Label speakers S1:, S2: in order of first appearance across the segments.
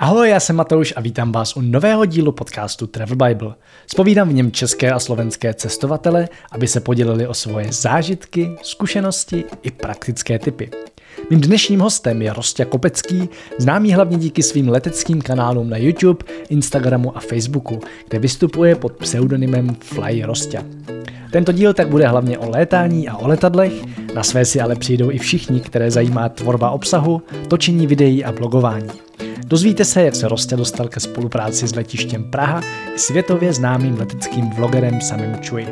S1: Ahoj, já jsem Matouš a vítám vás u nového dílu podcastu Travel Bible. Spovídám v něm české a slovenské cestovatele, aby se podělili o svoje zážitky, zkušenosti i praktické typy. Mým dnešním hostem je Rostě Kopecký, známý hlavně díky svým leteckým kanálům na YouTube, Instagramu a Facebooku, kde vystupuje pod pseudonymem Fly Rostě. Tento díl tak bude hlavně o létání a o letadlech, na své si ale přijdou i všichni, které zajímá tvorba obsahu, točení videí a blogování. Dozvíte se, jak se Rostě dostal ke spolupráci s letištěm Praha i světově známým leteckým vlogerem Samem Chui.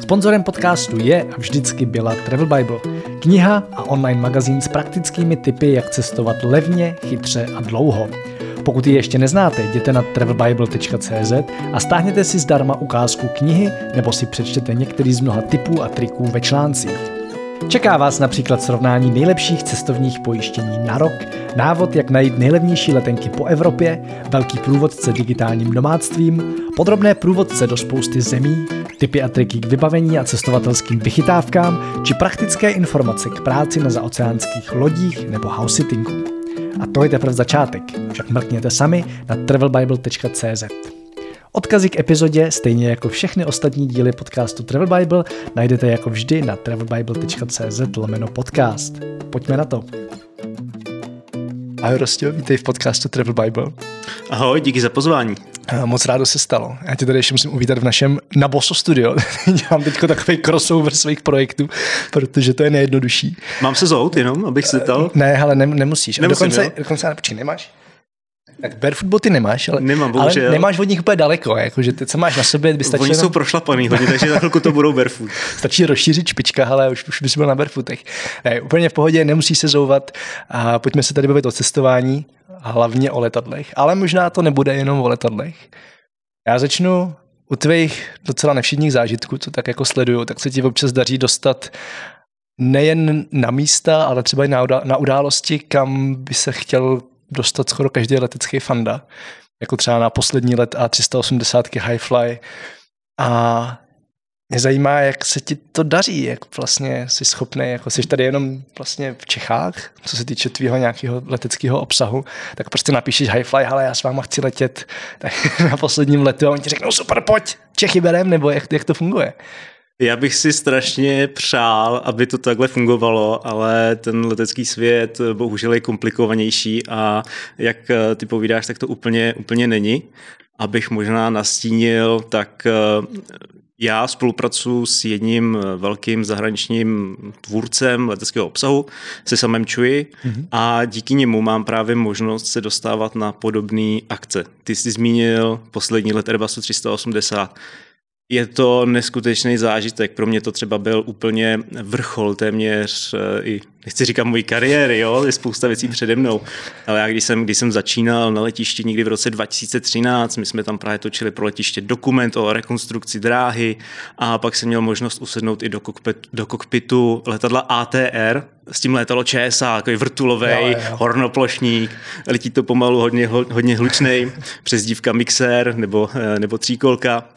S1: Sponzorem podcastu je a vždycky byla Travel Bible, kniha a online magazín s praktickými tipy, jak cestovat levně, chytře a dlouho. Pokud ji ještě neznáte, jděte na travelbible.cz a stáhněte si zdarma ukázku knihy nebo si přečtěte některý z mnoha typů a triků ve článcích. Čeká vás například srovnání nejlepších cestovních pojištění na rok, návod, jak najít nejlevnější letenky po Evropě, velký průvodce digitálním domáctvím, podrobné průvodce do spousty zemí, typy a triky k vybavení a cestovatelským vychytávkám, či praktické informace k práci na zaoceánských lodích nebo house sittingu. A to je teprve začátek, však mrkněte sami na travelbible.cz. Odkazy k epizodě, stejně jako všechny ostatní díly podcastu Travel Bible, najdete jako vždy na travelbible.cz lomeno podcast. Pojďme na to. Ahoj Rostě, vítej v podcastu Travel Bible.
S2: Ahoj, díky za pozvání.
S1: Moc rádo se stalo. Já tě tady ještě musím uvítat v našem Naboso studio. Dělám teď takový crossover svých projektů, protože to je nejjednodušší.
S2: Mám se zout jenom, abych se ptal?
S1: Ne, ale ne, nemusíš. Nemusím, dokonce, jo? dokonce, počkej, nemáš? Tak barefoot boty nemáš, ale,
S2: Nemám,
S1: bohužel. ale nemáš od nich úplně daleko. Jakože ty, co máš na sobě, by stačilo...
S2: Oni jsou prošlapaný hodně, takže za chvilku to budou barefoot.
S1: Stačí rozšířit špička, ale už, už bys byl na barefootech. Ne, úplně v pohodě, nemusíš se zouvat. A pojďme se tady bavit o cestování, hlavně o letadlech. Ale možná to nebude jenom o letadlech. Já začnu u tvých docela nevšedních zážitků, co tak jako sleduju, tak se ti občas daří dostat nejen na místa, ale třeba i na události, kam by se chtěl dostat skoro každý letecký fanda, jako třeba na poslední let A380 Highfly. A mě zajímá, jak se ti to daří, jak vlastně jsi schopný, jako jsi tady jenom vlastně v Čechách, co se týče tvýho nějakého leteckého obsahu, tak prostě napíšeš Highfly, ale já s váma chci letět tak na posledním letu a oni ti řeknou super, pojď, Čechy berem, nebo jak, jak to funguje?
S2: Já bych si strašně přál, aby to takhle fungovalo, ale ten letecký svět bohužel je komplikovanější a jak ty povídáš, tak to úplně, úplně není. Abych možná nastínil, tak eh, já spolupracuji s jedním velkým zahraničním tvůrcem leteckého obsahu, se samém Čuji mm-hmm. a díky němu mám právě možnost se dostávat na podobné akce. Ty jsi zmínil poslední let Airbusu 380 je to neskutečný zážitek. Pro mě to třeba byl úplně vrchol téměř eh, i nechci říkat mojí kariéry, jo, je spousta věcí přede mnou, ale já když jsem, když jsem začínal na letišti někdy v roce 2013, my jsme tam právě točili pro letiště dokument o rekonstrukci dráhy a pak jsem měl možnost usednout i do, kokpit, do kokpitu letadla ATR, s tím létalo ČSA, takový vrtulový hornoplošník, letí to pomalu hodně, hodně hlučnej, přezdívka mixer nebo, eh, nebo tříkolka.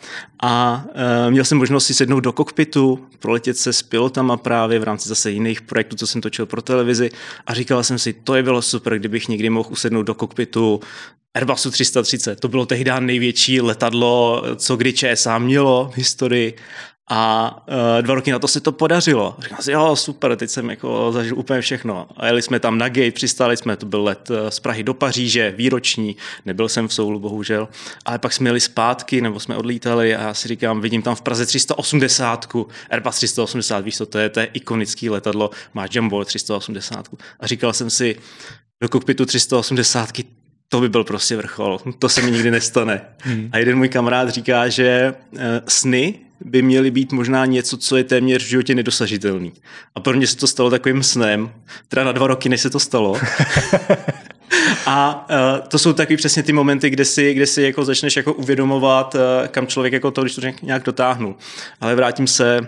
S2: A uh, měl jsem možnost si sednout do kokpitu, proletět se s pilotama právě v rámci zase jiných projektů, co jsem točil točil pro televizi. A říkal jsem si, to je bylo super, kdybych někdy mohl usednout do kokpitu Airbusu 330. To bylo tehdy největší letadlo, co kdy ČSA mělo v historii a uh, dva roky na to se to podařilo. Říkal si, jo, super, teď jsem jako zažil úplně všechno. A jeli jsme tam na gate, přistáli jsme, to byl let uh, z Prahy do Paříže, výroční, nebyl jsem v Soulu, bohužel. Ale pak jsme jeli zpátky, nebo jsme odlítali a já si říkám, vidím tam v Praze 380, Airbus 380, víš co, to je, to je ikonický letadlo, má Jumbo 380. A říkal jsem si, do kokpitu 380 to by byl prostě vrchol, to se mi nikdy nestane. Hmm. A jeden můj kamarád říká, že uh, sny by měly být možná něco, co je téměř v životě nedosažitelný. A pro mě se to stalo takovým snem, teda na dva roky, než se to stalo. A uh, to jsou taky přesně ty momenty, kde si, kde si jako začneš jako uvědomovat, uh, kam člověk jako to, když to nějak dotáhnu. Ale vrátím se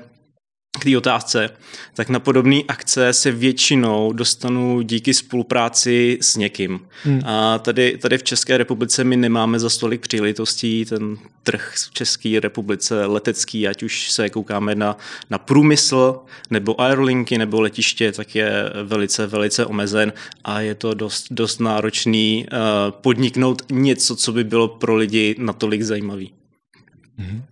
S2: k té otázce, tak na podobné akce se většinou dostanu díky spolupráci s někým. Hmm. A tady, tady v České republice my nemáme za stolik příležitostí, ten trh v České republice letecký, ať už se koukáme na, na průmysl, nebo aerolinky, nebo letiště, tak je velice, velice omezen a je to dost, dost náročný uh, podniknout něco, co by bylo pro lidi natolik zajímavý.
S1: Hmm.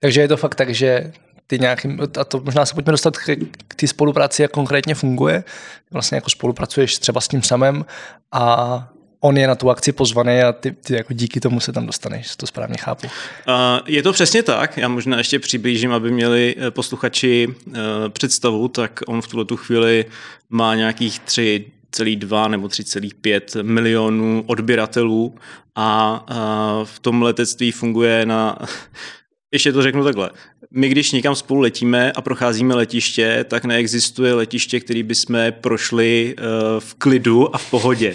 S1: Takže je to fakt tak, že ty nějakým, a to možná se pojďme dostat k, k té spolupráci, jak konkrétně funguje. Vlastně jako spolupracuješ třeba s tím samým a on je na tu akci pozvaný a ty, ty jako díky tomu se tam dostaneš, to správně chápu.
S2: Je to přesně tak, já možná ještě přiblížím, aby měli eh, posluchači uh, představu, tak on v tuto chvíli má nějakých tři celý dva nebo 3,5 milionů odběratelů a v tom letectví funguje na ještě to řeknu takhle. My, když někam spolu letíme a procházíme letiště, tak neexistuje letiště, který bychom prošli uh, v klidu a v pohodě.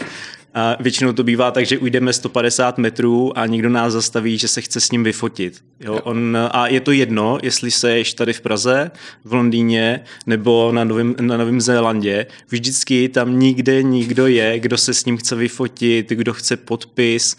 S2: A většinou to bývá tak, že ujdeme 150 metrů a někdo nás zastaví, že se chce s ním vyfotit. Jo? On, a je to jedno, jestli seš tady v Praze, v Londýně nebo na Novém, na Novém Zélandě. Vždycky tam nikde nikdo je, kdo se s ním chce vyfotit, kdo chce podpis,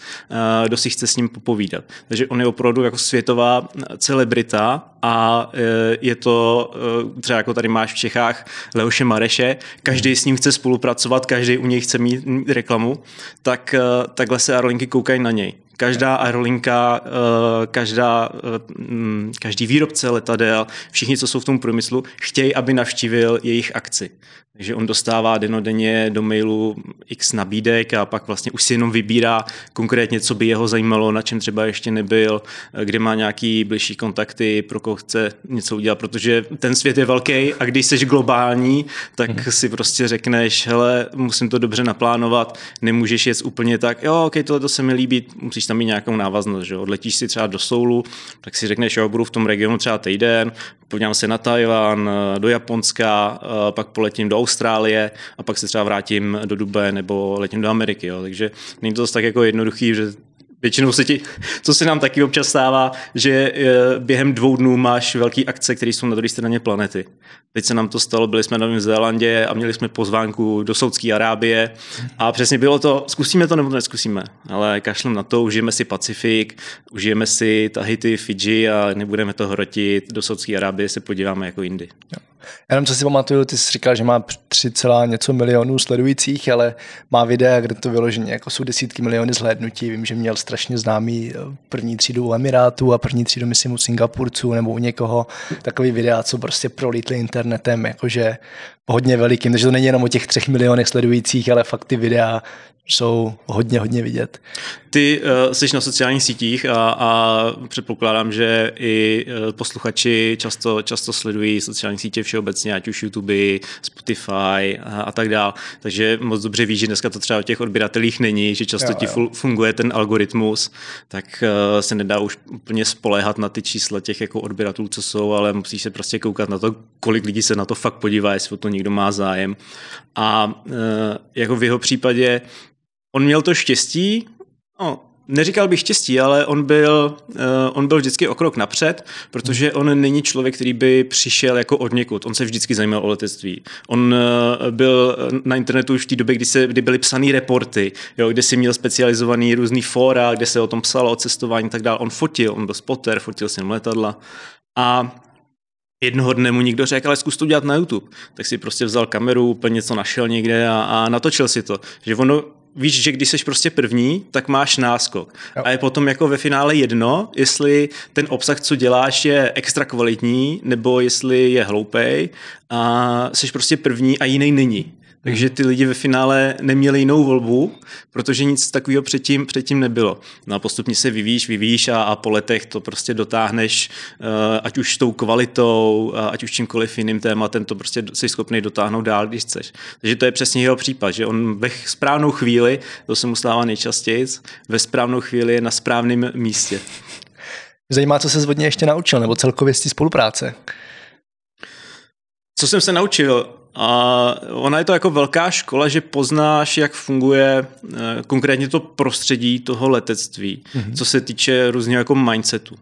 S2: kdo si chce s ním popovídat. Takže on je opravdu jako světová celebrita a e, je to, e, třeba jako tady máš v Čechách Leoše Mareše, každý s ním chce spolupracovat, každý u něj chce mít reklamu, tak e, takhle se aerolinky koukají na něj. Každá aerolinka, každá, každý výrobce letadel, všichni, co jsou v tom průmyslu, chtějí, aby navštívil jejich akci. Takže on dostává denodenně do mailu x nabídek a pak vlastně už si jenom vybírá konkrétně, co by jeho zajímalo, na čem třeba ještě nebyl, kde má nějaký blížší kontakty, pro koho chce něco udělat, protože ten svět je velký a když jsi globální, tak hmm. si prostě řekneš, hele, musím to dobře naplánovat, nemůžeš jet úplně tak, jo, ok, tohle to se mi líbí, musíš tam mít nějakou návaznost, že odletíš si třeba do Soulu, tak si řekneš, jo, budu v tom regionu třeba týden, podívám se na Tajvan, do Japonska, pak poletím do Austrálie a pak se třeba vrátím do Dubé nebo letím do Ameriky. Jo. Takže není to zase tak jako jednoduchý, že Většinou se ti, co se nám taky občas stává, že eh, během dvou dnů máš velký akce, které jsou na druhé straně planety. Teď se nám to stalo, byli jsme na Novém Zélandě a měli jsme pozvánku do Saudské Arábie a přesně bylo to, zkusíme to nebo neskusíme, ale kašlem na to, užijeme si Pacifik, užijeme si Tahiti, Fidži a nebudeme to hrotit, do Saudské Arábie se podíváme jako jindy.
S1: Jenom co si pamatuju, ty jsi říkal, že má 3, něco milionů sledujících, ale má videa, kde to vyloženě jako jsou desítky miliony zhlédnutí. Vím, že měl strašně známý eh, první třídu u Emirátů a první třídu, myslím, u Singapurců nebo u někoho takový videa, co prostě prolítli internetem, jakože hodně velikým, takže to není jenom o těch třech milionech sledujících, ale fakt ty videa jsou hodně, hodně vidět.
S2: Ty uh, jsi na sociálních sítích a, a předpokládám, že i uh, posluchači často, často sledují sociální sítě všeobecně, ať už YouTube, Spotify a, a tak dále. Takže moc dobře víš, že dneska to třeba o těch odběratelích není, že často jo, ti jo. funguje ten algoritmus, tak uh, se nedá už úplně spoléhat na ty čísla těch jako odběratelů, co jsou, ale musíš se prostě koukat na to, kolik lidí se na to fakt podívá, jestli o to někdo má zájem. A uh, jako v jeho případě on měl to štěstí, no, neříkal bych štěstí, ale on byl, uh, on byl vždycky o krok napřed, protože on není člověk, který by přišel jako od někud. On se vždycky zajímal o letectví. On uh, byl na internetu už v té době, kdy, se, kdy byly psané reporty, jo, kde si měl specializovaný různý fóra, kde se o tom psalo, o cestování a tak dále. On fotil, on byl spotter, fotil si letadla. A Jednoho dne mu někdo řekl, ale zkus to dělat na YouTube. Tak si prostě vzal kameru, úplně něco našel někde a, a natočil si to. Že ono víš, že když jsi prostě první, tak máš náskok. Jo. A je potom jako ve finále jedno, jestli ten obsah, co děláš, je extra kvalitní, nebo jestli je hloupej a jsi prostě první a jiný není. Takže ty lidi ve finále neměli jinou volbu, protože nic takového předtím, předtím nebylo. No a postupně se vyvíjíš, vyvíjíš a, a po letech to prostě dotáhneš, uh, ať už tou kvalitou, uh, ať už čímkoliv jiným tématem, to prostě jsi schopný dotáhnout dál, když chceš. Takže to je přesně jeho případ, že on ve správnou chvíli, to se mu stává nejčastěji, ve správnou chvíli je na správném místě.
S1: Zajímá, co se zvodně ještě naučil, nebo celkově z té spolupráce?
S2: Co jsem se naučil? A ona je to jako velká škola, že poznáš, jak funguje eh, konkrétně to prostředí toho letectví, mm-hmm. co se týče různého jako mindsetu.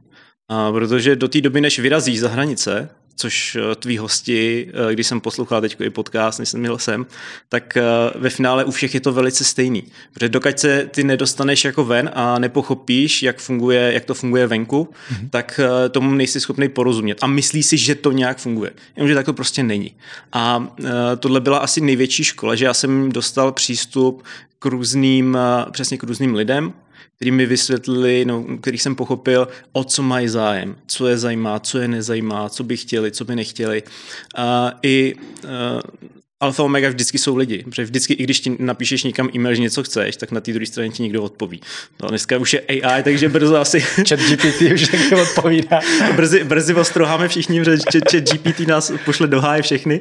S2: A protože do té doby, než vyrazíš za hranice, což eh, tví hosti, eh, když jsem poslouchal teď i podcast, než jsem měl sem, tak eh, ve finále u všech je to velice stejný. Protože dokud se ty nedostaneš jako ven a nepochopíš, jak, funguje, jak to funguje venku, mm-hmm. tak tomu nejsi schopný porozumět. A myslíš si, že to nějak funguje. Jenomže tak to prostě není. A tohle byla asi největší škola, že já jsem dostal přístup k různým, přesně k různým lidem, který mi vysvětlili, no, kterých jsem pochopil, o co mají zájem, co je zajímá, co je nezajímá, co by chtěli, co by nechtěli. A I alfa omega vždycky jsou lidi, protože vždycky, i když ti napíšeš někam e-mail, že něco chceš, tak na té druhé straně ti někdo odpoví. No, dneska už je AI, takže brzo asi...
S1: Chat GPT už taky odpovídá.
S2: brzy, brzy ostroháme všichni, že chat, chat GPT nás pošle do háje všechny,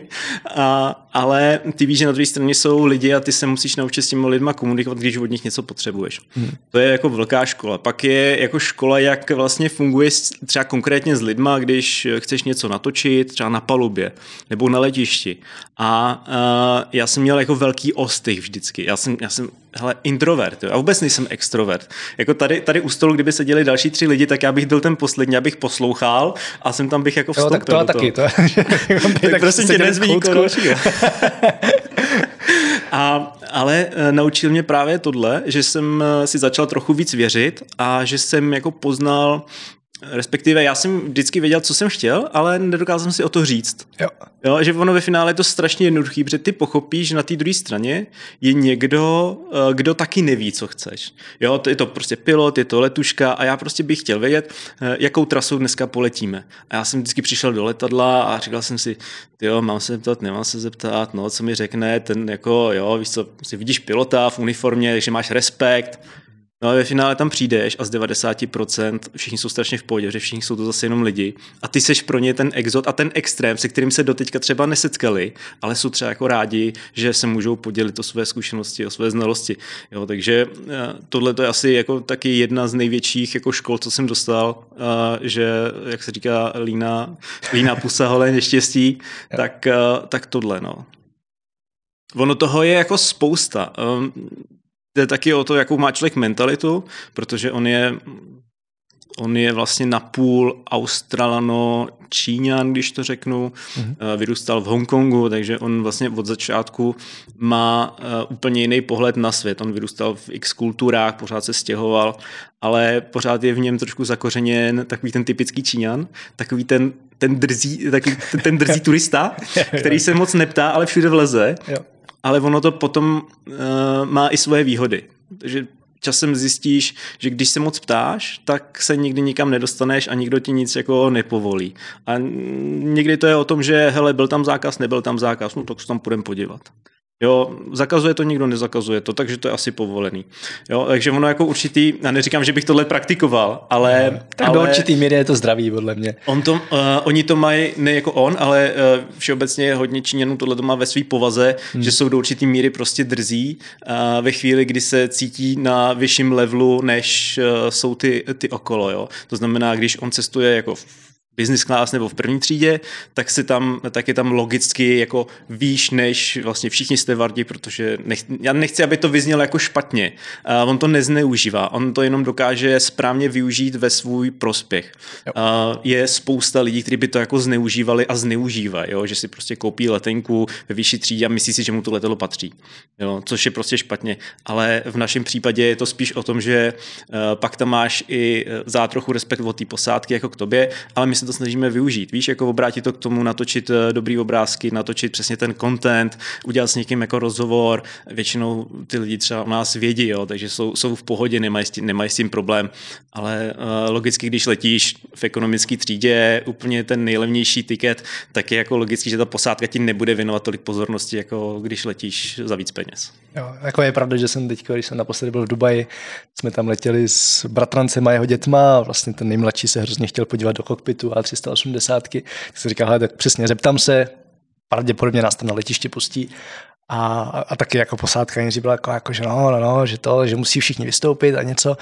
S2: a, ale ty víš, že na druhé straně jsou lidi a ty se musíš naučit s těmi lidma komunikovat, když od nich něco potřebuješ. Hmm. To je jako velká škola. Pak je jako škola, jak vlastně funguje třeba konkrétně s lidma, když chceš něco natočit, třeba na palubě nebo na letišti. A uh, já jsem měl jako velký ostych vždycky. Já jsem, já jsem hele, introvert, jo. já vůbec nejsem extrovert. Jako tady, tady u stolu, kdyby seděli další tři lidi, tak já bych byl ten poslední, abych poslouchal a jsem tam bych jako vstoupil.
S1: Jo, tak to taky. To,
S2: tak, tak prosím tě nezví A, ale uh, naučil mě právě tohle, že jsem uh, si začal trochu víc věřit a že jsem jako poznal Respektive já jsem vždycky věděl, co jsem chtěl, ale nedokázal jsem si o to říct.
S1: Jo.
S2: jo že ono ve finále je to strašně jednoduchý, protože ty pochopíš, že na té druhé straně je někdo, eh, kdo taky neví, co chceš. Jo, to je to prostě pilot, je to letuška a já prostě bych chtěl vědět, eh, jakou trasou dneska poletíme. A já jsem vždycky přišel do letadla a říkal jsem si, jo, mám se zeptat, nemám se zeptat, no, co mi řekne, ten jako, jo, víš co, si vidíš pilota v uniformě, že máš respekt, No a ve finále tam přijdeš a z 90% všichni jsou strašně v pohodě, že všichni jsou to zase jenom lidi. A ty seš pro ně ten exot a ten extrém, se kterým se doteďka třeba nesetkali, ale jsou třeba jako rádi, že se můžou podělit o své zkušenosti, o své znalosti. Jo, takže eh, tohle to je asi jako taky jedna z největších jako škol, co jsem dostal, že jak se říká lína, lína pusa holé neštěstí, tak, eh, tak tohle. No. Ono toho je jako spousta. Jde taky o to, jakou má člověk mentalitu, protože on je On je vlastně napůl australano Číňan, když to řeknu. Mm-hmm. Vyrůstal v Hongkongu, takže on vlastně od začátku má eh, úplně jiný pohled na svět. On vyrůstal v x kulturách, pořád se stěhoval, ale pořád je v něm trošku zakořeněn takový ten typický Číňan, takový ten, ten drzí, takový ten, ten drzí turista, který se moc neptá, ale všude vleze. Jo ale ono to potom uh, má i svoje výhody. Takže časem zjistíš, že když se moc ptáš, tak se nikdy nikam nedostaneš a nikdo ti nic jako nepovolí. A někdy to je o tom, že hele, byl tam zákaz, nebyl tam zákaz, no tak se tam půjdeme podívat. Jo, zakazuje to nikdo, nezakazuje to, takže to je asi povolený. Jo, takže ono jako určitý, já neříkám, že bych tohle praktikoval, ale...
S1: No, tak ale, do určitý míry je to zdravý, podle mě.
S2: On to, uh, oni to mají, ne jako on, ale uh, všeobecně hodně Číňanů tohle to má ve své povaze, hmm. že jsou do určitý míry prostě drzí uh, ve chvíli, kdy se cítí na vyšším levelu, než uh, jsou ty, ty okolo. Jo. To znamená, když on cestuje jako business class nebo v první třídě, tak, si tam, tak je tam logicky jako výš než vlastně všichni stevardi, protože nech, já nechci, aby to vyznělo jako špatně. Uh, on to nezneužívá, on to jenom dokáže správně využít ve svůj prospěch. Uh, je spousta lidí, kteří by to jako zneužívali a zneužívají, jo? že si prostě koupí letenku ve vyšší třídě a myslí si, že mu to letadlo patří. Jo? Což je prostě špatně. Ale v našem případě je to spíš o tom, že uh, pak tam máš i zátrochu respekt od té posádky jako k tobě, ale my se to snažíme využít. Víš, jako obrátit to k tomu, natočit eh, dobrý obrázky, natočit přesně ten content, udělat s někým jako rozhovor. Většinou ty lidi třeba o nás vědí, jo, takže jsou, jsou v pohodě, nemají s tím, nemají s tím problém. Ale uh, logicky, když letíš v ekonomické třídě úplně ten nejlevnější tiket, tak je jako logicky, že ta posádka ti nebude věnovat tolik pozornosti, jako když letíš za víc peněz.
S1: Jo, jako je pravda, že jsem teď, když jsem naposledy byl v Dubaji, jsme tam letěli s bratrancem a jeho dětma a vlastně ten nejmladší se hrozně chtěl podívat do kokpitu A380. Tak jsem říkal, tak přesně zeptám se, pravděpodobně nás tam na letiště pustí. A, a taky jako posádka někdy byla jako, jako, že no, no, no, že to, že musí všichni vystoupit a něco.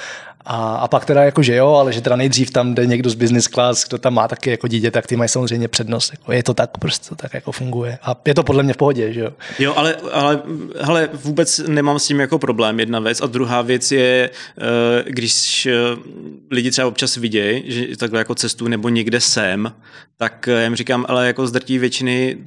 S1: A, a pak teda jako, že jo, ale že teda nejdřív tam jde někdo z business class, kdo tam má taky jako dítě, tak ty mají samozřejmě přednost. Jako je to tak, prostě tak jako funguje. A je to podle mě v pohodě, že jo.
S2: Jo, ale, ale hele, vůbec nemám s tím jako problém, jedna věc. A druhá věc je, eh, když eh, lidi třeba občas vidějí, že takhle jako cestu nebo někde jsem, tak já jim říkám, ale jako z většiny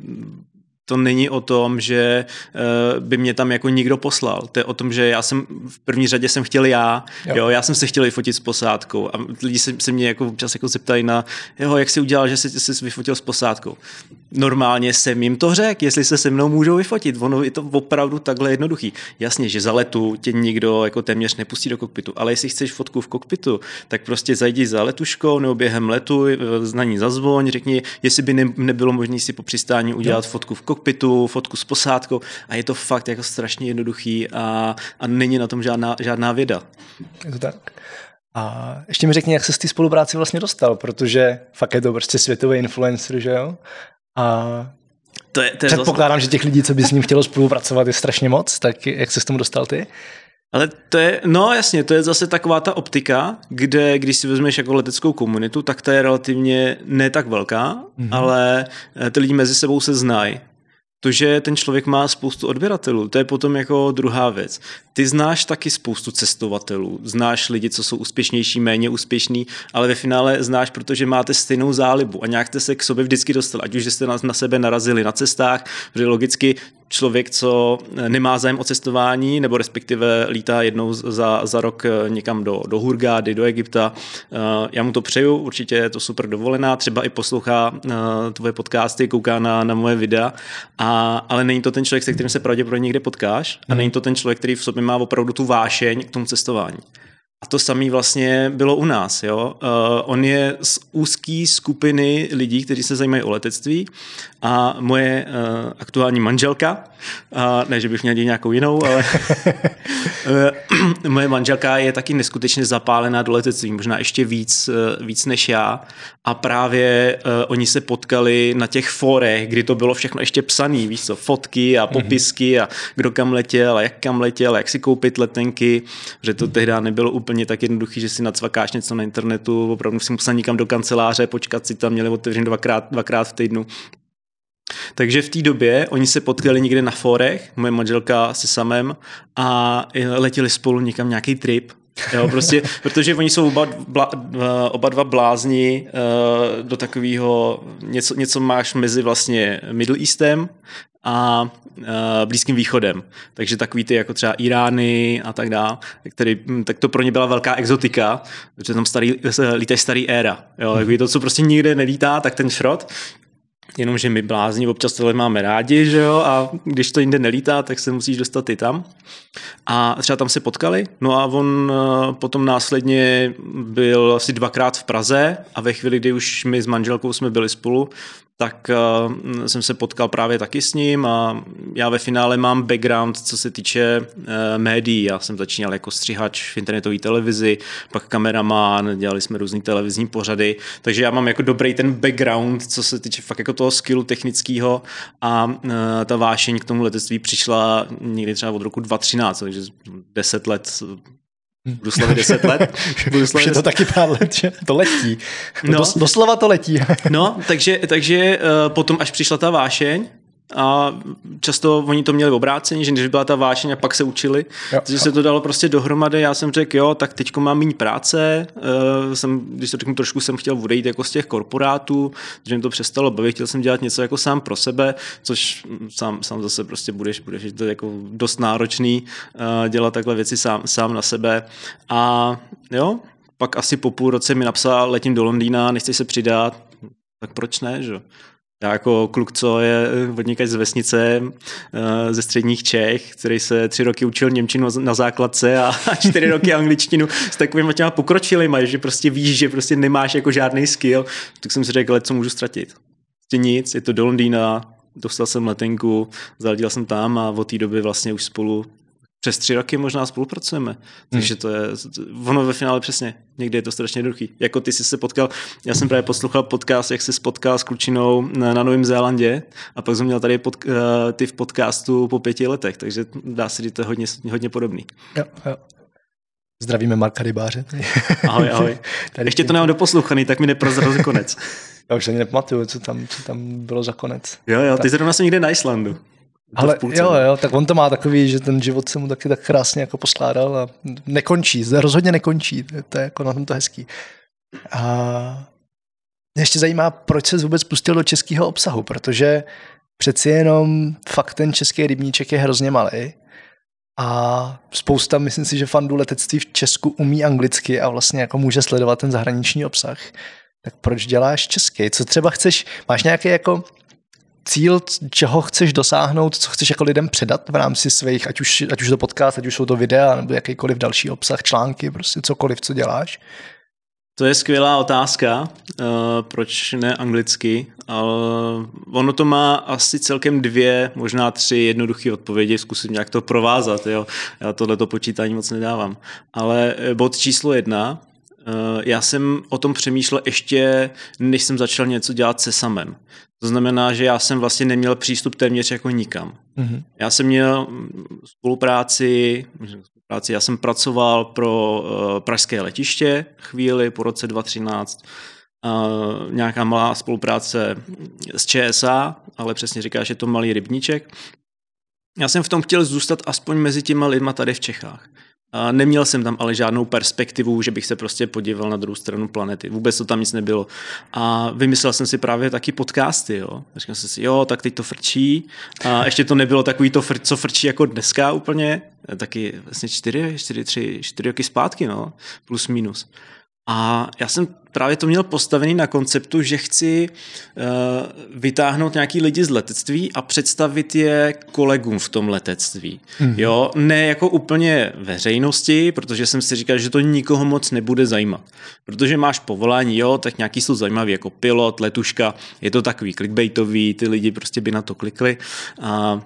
S2: to není o tom, že uh, by mě tam jako nikdo poslal. To je o tom, že já jsem v první řadě jsem chtěl já, jo. jo já jsem se chtěl vyfotit s posádkou a lidi se, se mě jako občas jako zeptají na, jo, jak jsi udělal, že jsi, jsi vyfotil s posádkou. Normálně jsem jim to řekl, jestli se se mnou můžou vyfotit. Ono je to opravdu takhle jednoduchý. Jasně, že za letu tě nikdo jako téměř nepustí do kokpitu, ale jestli chceš fotku v kokpitu, tak prostě zajdi za letuškou nebo během letu, eh, na ní zazvoň, řekni, jestli by ne, nebylo možné si po přistání udělat jo. fotku v kokpitu kokpitu, fotku s posádkou a je to fakt jako strašně jednoduchý a, a není na tom žádná, žádná věda.
S1: Je to tak. A ještě mi řekni, jak se z té spolupráci vlastně dostal, protože fakt je to prostě světový influencer, že jo? A to je, to je předpokládám, zase... že těch lidí, co by s ním chtělo spolupracovat, je strašně moc, tak jak se s tomu dostal ty?
S2: Ale to je, no jasně, to je zase taková ta optika, kde když si vezmeš jako leteckou komunitu, tak ta je relativně ne tak velká, mm-hmm. ale eh, ty lidi mezi sebou se znají. To, že ten člověk má spoustu odběratelů, to je potom jako druhá věc. Ty znáš taky spoustu cestovatelů, znáš lidi, co jsou úspěšnější, méně úspěšní, ale ve finále znáš, protože máte stejnou zálibu a nějak jste se k sobě vždycky dostali, ať už jste na, na sebe narazili na cestách, protože logicky člověk, co nemá zájem o cestování, nebo respektive lítá jednou za, za rok eh, někam do, do Hurgády, do Egypta, eh, já mu to přeju, určitě je to super dovolená, třeba i poslouchá eh, tvoje podcasty, kouká na, na moje videa, a, ale není to ten člověk, se kterým se pravděpodobně někde potkáš a není to ten člověk, který v sobě má opravdu tu vášeň k tomu cestování. A to samé vlastně bylo u nás. Jo? Uh, on je z úzké skupiny lidí, kteří se zajímají o letectví a moje uh, aktuální manželka, uh, ne, že bych měl nějakou jinou, ale uh, moje manželka je taky neskutečně zapálená do letectví, možná ještě víc, uh, víc než já. A právě uh, oni se potkali na těch forech, kdy to bylo všechno ještě psané, víš co, fotky a mhm. popisky a kdo kam letěl a jak kam letěl, a jak si koupit letenky, že to tehdy nebylo úplně tak jednoduchý, že si nacvakáš něco na internetu, opravdu si musel někam do kanceláře, počkat si tam, měli otevřen dvakrát, dvakrát v týdnu. Takže v té době oni se potkali někde na forech, moje manželka se samem a letěli spolu někam nějaký trip. Jo, prostě, protože oni jsou oba, bla, oba dva blázni uh, do takového, něco, něco máš mezi vlastně Middle Eastem a uh, Blízkým východem. Takže takový ty jako třeba Irány a tak dále, který, hm, tak to pro ně byla velká exotika, protože tam starý, lítají starý éra. Jo, takový to, co prostě nikde nelítá, tak ten šrot. Jenomže my blázni občas tohle máme rádi, že jo, a když to jinde nelítá, tak se musíš dostat i tam. A třeba tam se potkali, no a on uh, potom následně byl asi dvakrát v Praze a ve chvíli, kdy už my s manželkou jsme byli spolu, tak uh, jsem se potkal právě taky s ním a já ve finále mám background, co se týče uh, médií. Já jsem začínal jako střihač v internetové televizi, pak kameraman, dělali jsme různé televizní pořady, takže já mám jako dobrý ten background, co se týče fakt jako toho skillu technického a uh, ta vášeň k tomu letectví přišla někdy třeba od roku 2013, takže 10 let Budu slavit 10 let.
S1: Budu slavit Už je to taky pár let, že to letí. No. Doslova to letí.
S2: no, takže, takže uh, potom až přišla ta vášeň, a často oni to měli obráceně, že když byla ta vášeň a pak se učili, jo, takže jo. se to dalo prostě dohromady. Já jsem řekl, jo, tak teďko mám méně práce, uh, jsem, když to řeknu trošku, jsem chtěl odejít jako z těch korporátů, že mi to přestalo bavit, chtěl jsem dělat něco jako sám pro sebe, což sám, sám zase prostě budeš, budeš to jako dost náročný uh, dělat takhle věci sám, sám na sebe. A jo, pak asi po půl roce mi napsal, letím do Londýna, nechci se přidat, tak proč ne, že? Já jako kluk, co je vodníkač z vesnice eh, ze středních Čech, který se tři roky učil Němčinu na základce a čtyři roky angličtinu s takovými těma pokročilými, že prostě víš, že prostě nemáš jako žádný skill, tak jsem si řekl, co můžu ztratit. Prostě nic, je to do Londýna, dostal jsem letenku, zaletěl jsem tam a od té doby vlastně už spolu přes tři roky možná spolupracujeme. Takže to je, ono ve finále přesně, někdy je to strašně jednoduchý. Jako ty jsi se potkal, já jsem právě poslouchal podcast, jak jsi spotkal s klučinou na, na Novém Zélandě a pak jsem měl tady pod, uh, ty v podcastu po pěti letech, takže dá se říct, to je hodně, hodně podobný.
S1: Jo, jo. Zdravíme Marka Rybáře.
S2: Ahoj, ahoj. Tady Ještě to nemám doposlouchaný, tak mi neprozrazil konec.
S1: Já už ani nepamatuju, co tam, co tam bylo za konec.
S2: Jo, jo, ty zrovna jsem někde na Islandu.
S1: Ale jo, jo, tak on to má takový, že ten život se mu taky tak krásně jako poskládal a nekončí, rozhodně nekončí, to je jako na tom to hezký. A mě ještě zajímá, proč se vůbec pustil do českého obsahu, protože přeci jenom fakt ten český rybníček je hrozně malý a spousta, myslím si, že fandů letectví v Česku umí anglicky a vlastně jako může sledovat ten zahraniční obsah. Tak proč děláš český? Co třeba chceš, máš nějaký jako cíl, čeho chceš dosáhnout, co chceš jako lidem předat v rámci svých, ať už, ať už to podcast, ať už jsou to videa, nebo jakýkoliv další obsah, články, prostě cokoliv, co děláš?
S2: To je skvělá otázka, uh, proč ne anglicky, ale ono to má asi celkem dvě, možná tři jednoduché odpovědi, zkusím nějak to provázat, jo. já tohleto počítání moc nedávám. Ale eh, bod číslo jedna, já jsem o tom přemýšlel ještě, než jsem začal něco dělat se samem. To znamená, že já jsem vlastně neměl přístup téměř jako nikam. Mm-hmm. Já jsem měl spolupráci, spolupráci, já jsem pracoval pro uh, pražské letiště chvíli po roce 2013, uh, nějaká malá spolupráce s ČSA, ale přesně říká, že je to malý rybníček. Já jsem v tom chtěl zůstat aspoň mezi těma lidma tady v Čechách. A neměl jsem tam ale žádnou perspektivu, že bych se prostě podíval na druhou stranu planety. Vůbec to tam nic nebylo. A vymyslel jsem si právě taky podcasty. Jo. Říkal jsem si, jo, tak teď to frčí. A ještě to nebylo takový to, co frčí jako dneska úplně. Taky vlastně čtyři, čtyři, tři, čtyři roky zpátky, no, plus minus. A já jsem právě to měl postavený na konceptu, že chci uh, vytáhnout nějaký lidi z letectví a představit je kolegům v tom letectví. Mm-hmm. Jo, ne jako úplně veřejnosti, protože jsem si říkal, že to nikoho moc nebude zajímat. Protože máš povolání, jo, tak nějaký jsou zajímavý jako pilot, letuška, je to takový clickbaitový, ty lidi prostě by na to klikli. A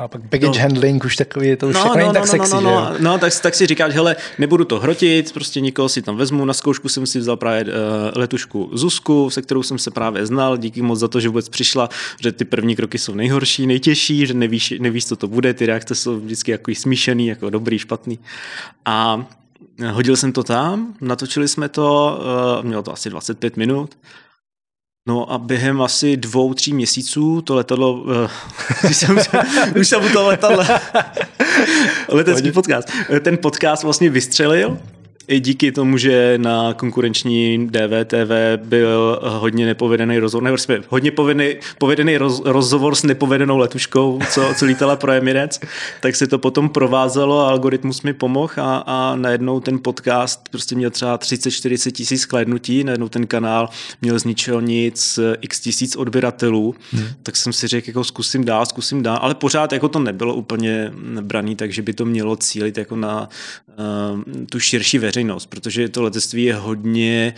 S1: a pak baggage no. handling už takový, je to už no, jako no, no, tak no, sexy,
S2: no, no, no, no, tak, tak si říkáš, hele, nebudu to hrotit, prostě nikoho si tam vezmu, na zkoušku jsem si vzal právě uh, letušku Zuzku, se kterou jsem se právě znal, díky moc za to, že vůbec přišla, že ty první kroky jsou nejhorší, nejtěžší, že nevíš, nevíš co to bude, ty reakce jsou vždycky jako smíšený, jako dobrý, špatný. A hodil jsem to tam, natočili jsme to, uh, mělo to asi 25 minut No a během asi dvou, tří měsíců to letadlo, uh, jsem, už jsem u toho letadla, letecký podcast, ten podcast vlastně vystřelil i díky tomu, že na konkurenční DVTV byl hodně nepovedený rozhovor, nebo jsme hodně povedený, povedený roz, rozhovor s nepovedenou letuškou, co, co lítala pro Emirates, tak se to potom provázelo a algoritmus mi pomohl a, a najednou ten podcast prostě měl třeba 30-40 tisíc sklédnutí, najednou ten kanál měl z ničeho nic x tisíc odběratelů, hmm. tak jsem si řekl, jako zkusím dál, zkusím dál, ale pořád jako to nebylo úplně braný, takže by to mělo cílit jako na uh, tu širší veřejnost veřejnost, protože to letectví je hodně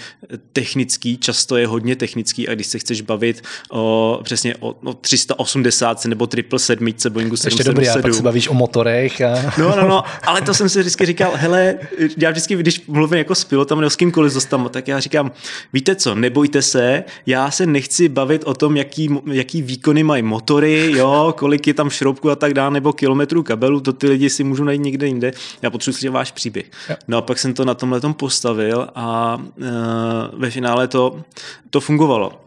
S2: technický, často je hodně technický a když se chceš bavit o přesně o, o 380 nebo 777 Boeingu 777. Ještě dobrý,
S1: a pak se bavíš o motorech. A...
S2: No, no, no, ale to jsem si vždycky říkal, hele, já vždycky, když mluvím jako s pilotem nebo s kýmkoliv zostam, tak já říkám, víte co, nebojte se, já se nechci bavit o tom, jaký, jaký výkony mají motory, jo, kolik je tam šroubku a tak dále, nebo kilometrů kabelů, to ty lidi si můžou najít někde jinde. Já potřebuji slyšet váš příběh. No a pak jsem to na tomhle tom postavil a uh, ve finále to, to fungovalo.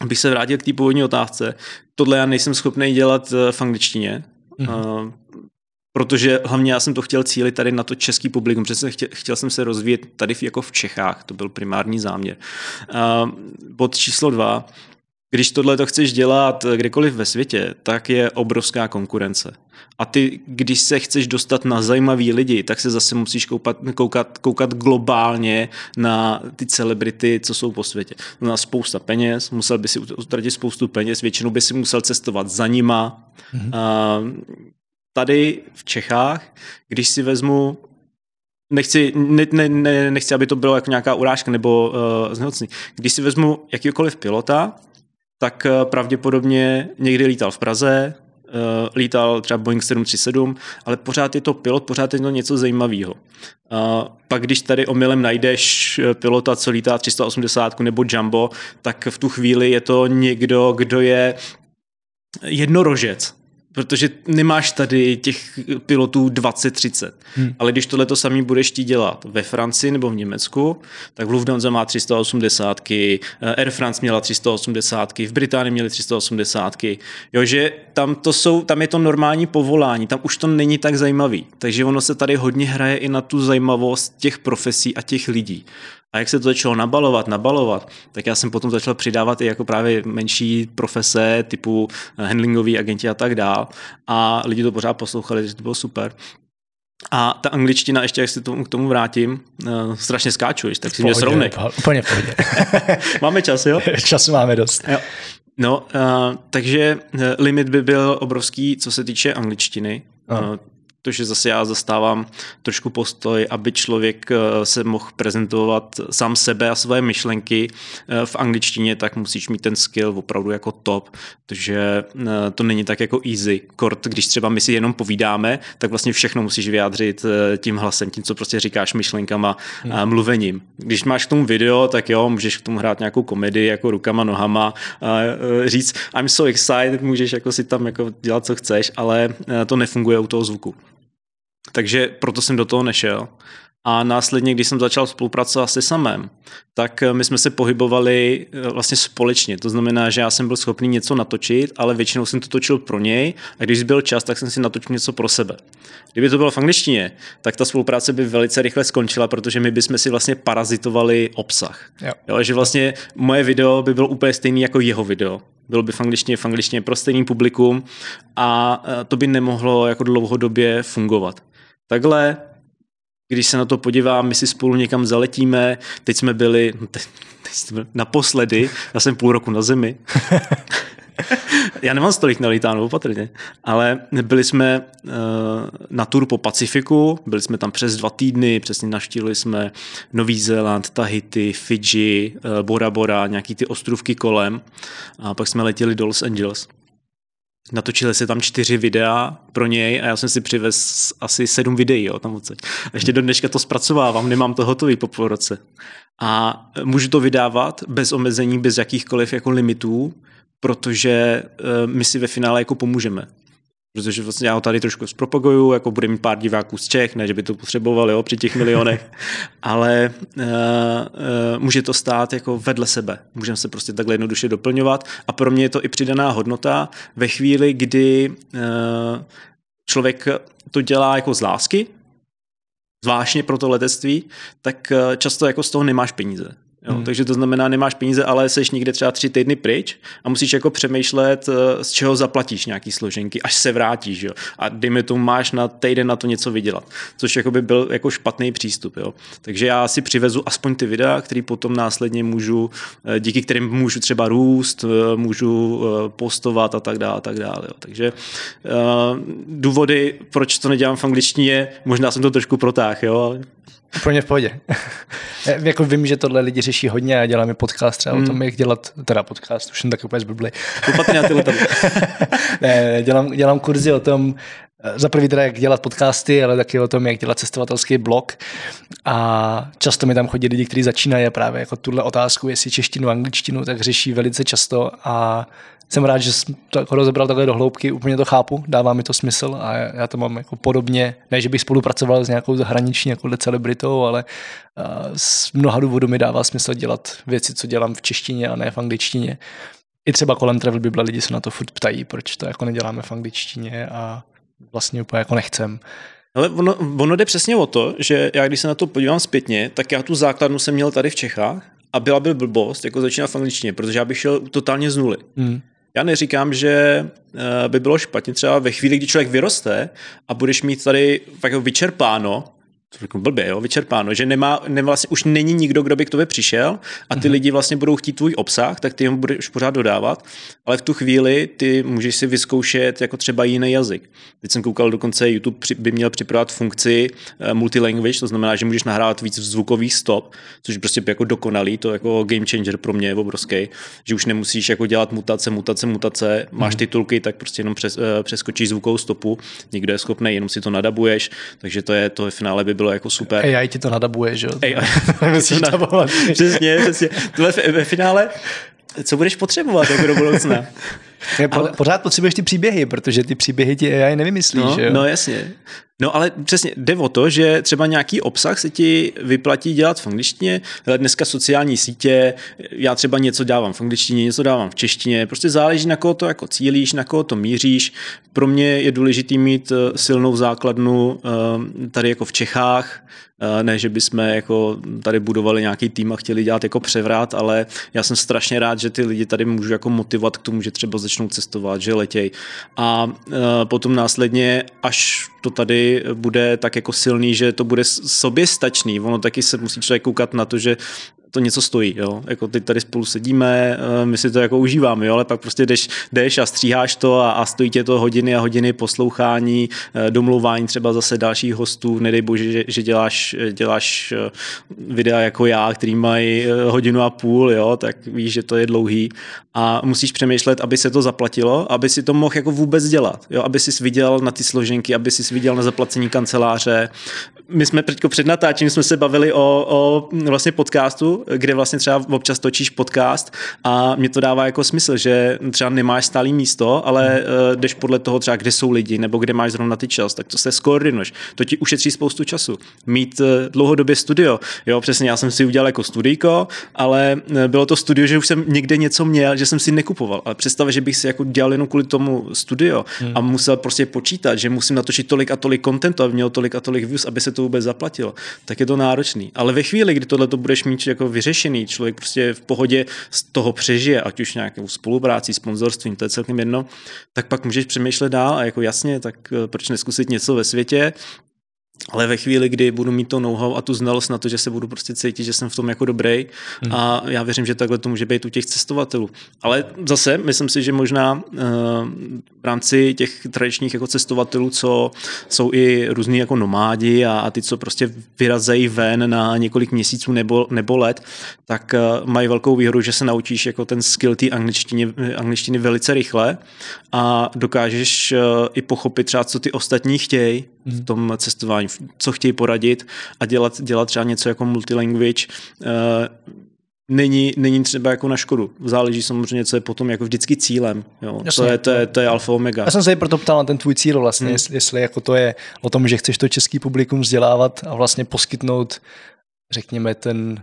S2: Abych se vrátil k té původní otázce, tohle já nejsem schopný dělat e, v angličtině, mm-hmm. protože hlavně já jsem to chtěl cílit tady na to český publikum, přece chtěl, chtěl jsem se rozvíjet tady jako v Čechách, to byl primární záměr. Bod číslo dva, když tohle to chceš dělat kdekoliv ve světě, tak je obrovská konkurence. A ty, když se chceš dostat na zajímavý lidi, tak se zase musíš koupat, koukat, koukat globálně na ty celebrity, co jsou po světě. Na spousta peněz, musel by si utratit spoustu peněz, většinou by si musel cestovat za nima. Mm-hmm. A tady v Čechách, když si vezmu nechci, ne, ne, ne, nechci, aby to bylo jako nějaká urážka nebo uh, znehodnocení. Když si vezmu jakýkoliv pilota, tak eh, pravděpodobně někdy lítal v Praze, lítal třeba Boeing 737, ale pořád je to pilot, pořád je to něco zajímavého. Pak když tady omylem najdeš pilota, co lítá 380 nebo Jumbo, tak v tu chvíli je to někdo, kdo je jednorožec protože nemáš tady těch pilotů 20-30. Hmm. Ale když tohle to samý budeš ti dělat ve Francii nebo v Německu, tak v Lufthansa má 380, Air France měla 380, v Británii měli 380. Jo, že tam, to jsou, tam je to normální povolání, tam už to není tak zajímavý. Takže ono se tady hodně hraje i na tu zajímavost těch profesí a těch lidí. A jak se to začalo nabalovat, nabalovat, tak já jsem potom začal přidávat i jako právě menší profese typu eh, handlingový agenti a tak dál. A lidi to pořád poslouchali, že to bylo super. A ta angličtina, ještě jak se tomu, k tomu vrátím, uh, strašně skáčuješ, tak si mě srovnej.
S1: Úplně pohodě.
S2: máme čas, jo?
S1: Času máme dost. Jo.
S2: No, uh, takže limit by byl obrovský, co se týče angličtiny. Uh, protože zase já zastávám trošku postoj, aby člověk eh, se mohl prezentovat sám sebe a své myšlenky eh, v angličtině, tak musíš mít ten skill opravdu jako top, protože eh, to není tak jako easy. Kort, když třeba my si jenom povídáme, tak vlastně všechno musíš vyjádřit tím hlasem, tím, co prostě říkáš myšlenkama a hmm. mluvením. Když máš k tomu video, tak jo, můžeš k tomu hrát nějakou komedii jako rukama, nohama, a říct I'm so excited, můžeš jako si tam jako dělat, co chceš, ale to nefunguje u toho zvuku. Takže proto jsem do toho nešel. A následně, když jsem začal spolupracovat se samém, tak eh, my jsme se pohybovali eh, vlastně společně. To znamená, že já jsem byl schopný něco natočit, ale většinou jsem to točil pro něj a když byl čas, tak jsem si natočil něco pro sebe. Kdyby to bylo v angličtině, tak ta spolupráce by velice rychle skončila, protože my bychom si vlastně parazitovali obsah. Jo. Jo, že vlastně moje video by bylo úplně stejný jako jeho video bylo by v angličtině, v angličtině pro stejný publikum a eh, to by nemohlo jako dlouhodobě fungovat. Takhle, když se na to podívám, my si spolu někam zaletíme, teď jsme byli, no teď, teď jsme naposledy, já jsem půl roku na zemi, já nemám stolik nalítáno, opatrně, ale byli jsme uh, na tur po Pacifiku, byli jsme tam přes dva týdny, přesně navštívili jsme Nový Zéland, Tahiti, Fidži, uh, Bora Bora, nějaký ty ostrovky kolem. A pak jsme letěli do Los Angeles. Natočili se tam čtyři videa pro něj a já jsem si přivez asi sedm videí jo, tam odsaď. A ještě do dneška to zpracovávám, nemám to hotový po půl roce. A můžu to vydávat bez omezení, bez jakýchkoliv jako limitů, protože uh, my si ve finále jako pomůžeme protože vlastně já ho tady trošku zpropaguju, jako bude mít pár diváků z Čech, ne, že by to potřebovali jo, při těch milionech, ale uh, uh, může to stát jako vedle sebe. Můžeme se prostě takhle jednoduše doplňovat a pro mě je to i přidaná hodnota ve chvíli, kdy uh, člověk to dělá jako z lásky, zvláštně pro to letectví, tak často jako z toho nemáš peníze. Jo, hmm. Takže to znamená, nemáš peníze, ale seš někde třeba tři týdny pryč a musíš jako přemýšlet, eh, z čeho zaplatíš nějaký složenky, až se vrátíš. Jo. A dejme tomu, máš na týden na to něco vydělat, což jako by byl jako špatný přístup. Jo. Takže já si přivezu aspoň ty videa, které potom následně můžu, eh, díky kterým můžu třeba růst, eh, můžu postovat a tak dále. A tak dále jo. Takže důvody, proč to nedělám v angličtině, možná jsem to trošku protáhl, jo, ale
S1: Úplně v pohodě. jako vím, že tohle lidi řeší hodně a děláme podcast třeba mm. o tom, jak dělat, teda podcast, už jsem tak úplně zblblý. ne, dělám, dělám kurzy o tom, eh, za prvý teda, jak dělat podcasty, ale taky o tom, jak dělat cestovatelský blog. A často mi tam chodí lidi, kteří začínají a právě jako tuhle otázku, jestli češtinu, angličtinu, tak řeší velice často a jsem rád, že jsem to jako rozebral takhle do hloubky, úplně to chápu, dává mi to smysl a já to mám jako podobně, ne, že bych spolupracoval s nějakou zahraniční jako celebritou, ale z mnoha důvodů mi dává smysl dělat věci, co dělám v češtině a ne v angličtině. I třeba kolem Travel Bible lidi se na to furt ptají, proč to jako neděláme v angličtině a vlastně úplně jako nechcem.
S2: Ale ono, ono jde přesně o to, že já když se na to podívám zpětně, tak já tu základnu jsem měl tady v Čechách a byla by blbost jako začínat v angličtině, protože já bych šel totálně z nuly. Hmm. Já neříkám, že eh, by bylo špatně třeba ve chvíli, kdy člověk vyroste a budeš mít tady jako vyčerpáno řeknu blbě, jo, vyčerpáno, že nemá, ne, vlastně už není nikdo, kdo by k tobě přišel a ty mm-hmm. lidi vlastně budou chtít tvůj obsah, tak ty ho budeš pořád dodávat, ale v tu chvíli ty můžeš si vyzkoušet jako třeba jiný jazyk. Teď jsem koukal, dokonce YouTube by měl připravovat funkci uh, multilanguage, to znamená, že můžeš nahrávat víc zvukových stop, což je prostě jako dokonalý, to jako game changer pro mě je obrovský, že už nemusíš jako dělat mutace, mutace, mutace, máš mm-hmm. titulky, tak prostě jenom přes, uh, přeskočíš zvukovou stopu, někdo je schopný, jenom si to nadabuješ, takže to je to je finále by bylo jako super.
S1: AI ti to nadabuje, že jo?
S2: AI, přesně, přesně. Tohle ve finále, co budeš potřebovat jako do budoucna?
S1: Ale... Pořád potřebuješ ty příběhy, protože ty příběhy ti AI nevymyslí,
S2: no,
S1: jo?
S2: No jasně. No ale přesně, jde o to, že třeba nějaký obsah se ti vyplatí dělat v angličtině, ale dneska sociální sítě, já třeba něco dávám v angličtině, něco dávám v češtině, prostě záleží na koho to jako cílíš, na koho to míříš. Pro mě je důležitý mít eh, silnou základnu eh, tady jako v Čechách, eh, ne, že bychom jako tady budovali nějaký tým a chtěli dělat jako převrat, ale já jsem strašně rád, že ty lidi tady můžu jako motivovat k tomu, že třeba začnou cestovat, že letěj. A potom následně, až to tady bude tak jako silný, že to bude soběstačný. Ono taky se musí člověk koukat na to, že to něco stojí, jo. Jako teď tady spolu sedíme, eh, my si to jako užíváme, jo, ale pak prostě jdeš, jdeš a stříháš to a, a stojí tě to hodiny a hodiny poslouchání, eh, domluvání třeba zase dalších hostů, nedej bože, že, že děláš, děláš eh, videa jako já, který mají hodinu a půl, jo, tak víš, že to je dlouhý a musíš přemýšlet, aby se to zaplatilo, aby si to mohl jako vůbec dělat, jo, aby si viděl na ty složenky, aby si viděl na zaplacení kanceláře. My jsme před natáčením jsme se bavili o, o vlastně podcastu, kde vlastně třeba občas točíš podcast a mě to dává jako smysl, že třeba nemáš stálý místo, ale uh, jdeš podle toho třeba, kde jsou lidi nebo kde máš zrovna ty čas, tak to se skoordinuješ. To ti ušetří spoustu času. Mít uh, dlouhodobě studio. Jo, přesně, já jsem si udělal jako studijko, ale uh, bylo to studio, že už jsem někde něco měl, že jsem si nekupoval. Ale představ, že bych si jako dělal jenom kvůli tomu studio hmm. a musel prostě počítat, že musím natočit tolik a tolik kontentu, aby měl tolik a tolik views, aby se to vůbec zaplatilo. Tak je to náročný. Ale ve chvíli, kdy tohle to budeš mít jako vyřešený, člověk prostě v pohodě z toho přežije, ať už nějakou spolupráci, sponzorstvím, to je celkem jedno, tak pak můžeš přemýšlet dál a jako jasně, tak eh, proč neskusit něco ve světě, ale ve chvíli, kdy budu mít to know-how a tu znalost na to, že se budu prostě cítit, že jsem v tom jako dobrý hmm. a já věřím, že takhle to může být u těch cestovatelů. Ale zase myslím si, že možná uh, v rámci těch tradičních jako cestovatelů, co jsou i různí jako nomádi a, a ty, co prostě vyrazejí ven na několik měsíců nebo, nebo let, tak uh, mají velkou výhodu, že se naučíš jako ten skill té angličtiny, angličtiny velice rychle a dokážeš uh, i pochopit třeba, co ty ostatní chtějí v tom cestování, co chtějí poradit a dělat, dělat třeba něco jako multilanguage, uh, není, není třeba jako na škodu. Záleží samozřejmě, co je potom jako vždycky cílem. Jo. Jasně, to, je, to, je, to je alfa omega.
S1: Já jsem se proto ptal na ten tvůj cíl vlastně, hmm. jestli, jestli jako to je o tom, že chceš to český publikum vzdělávat a vlastně poskytnout, řekněme, ten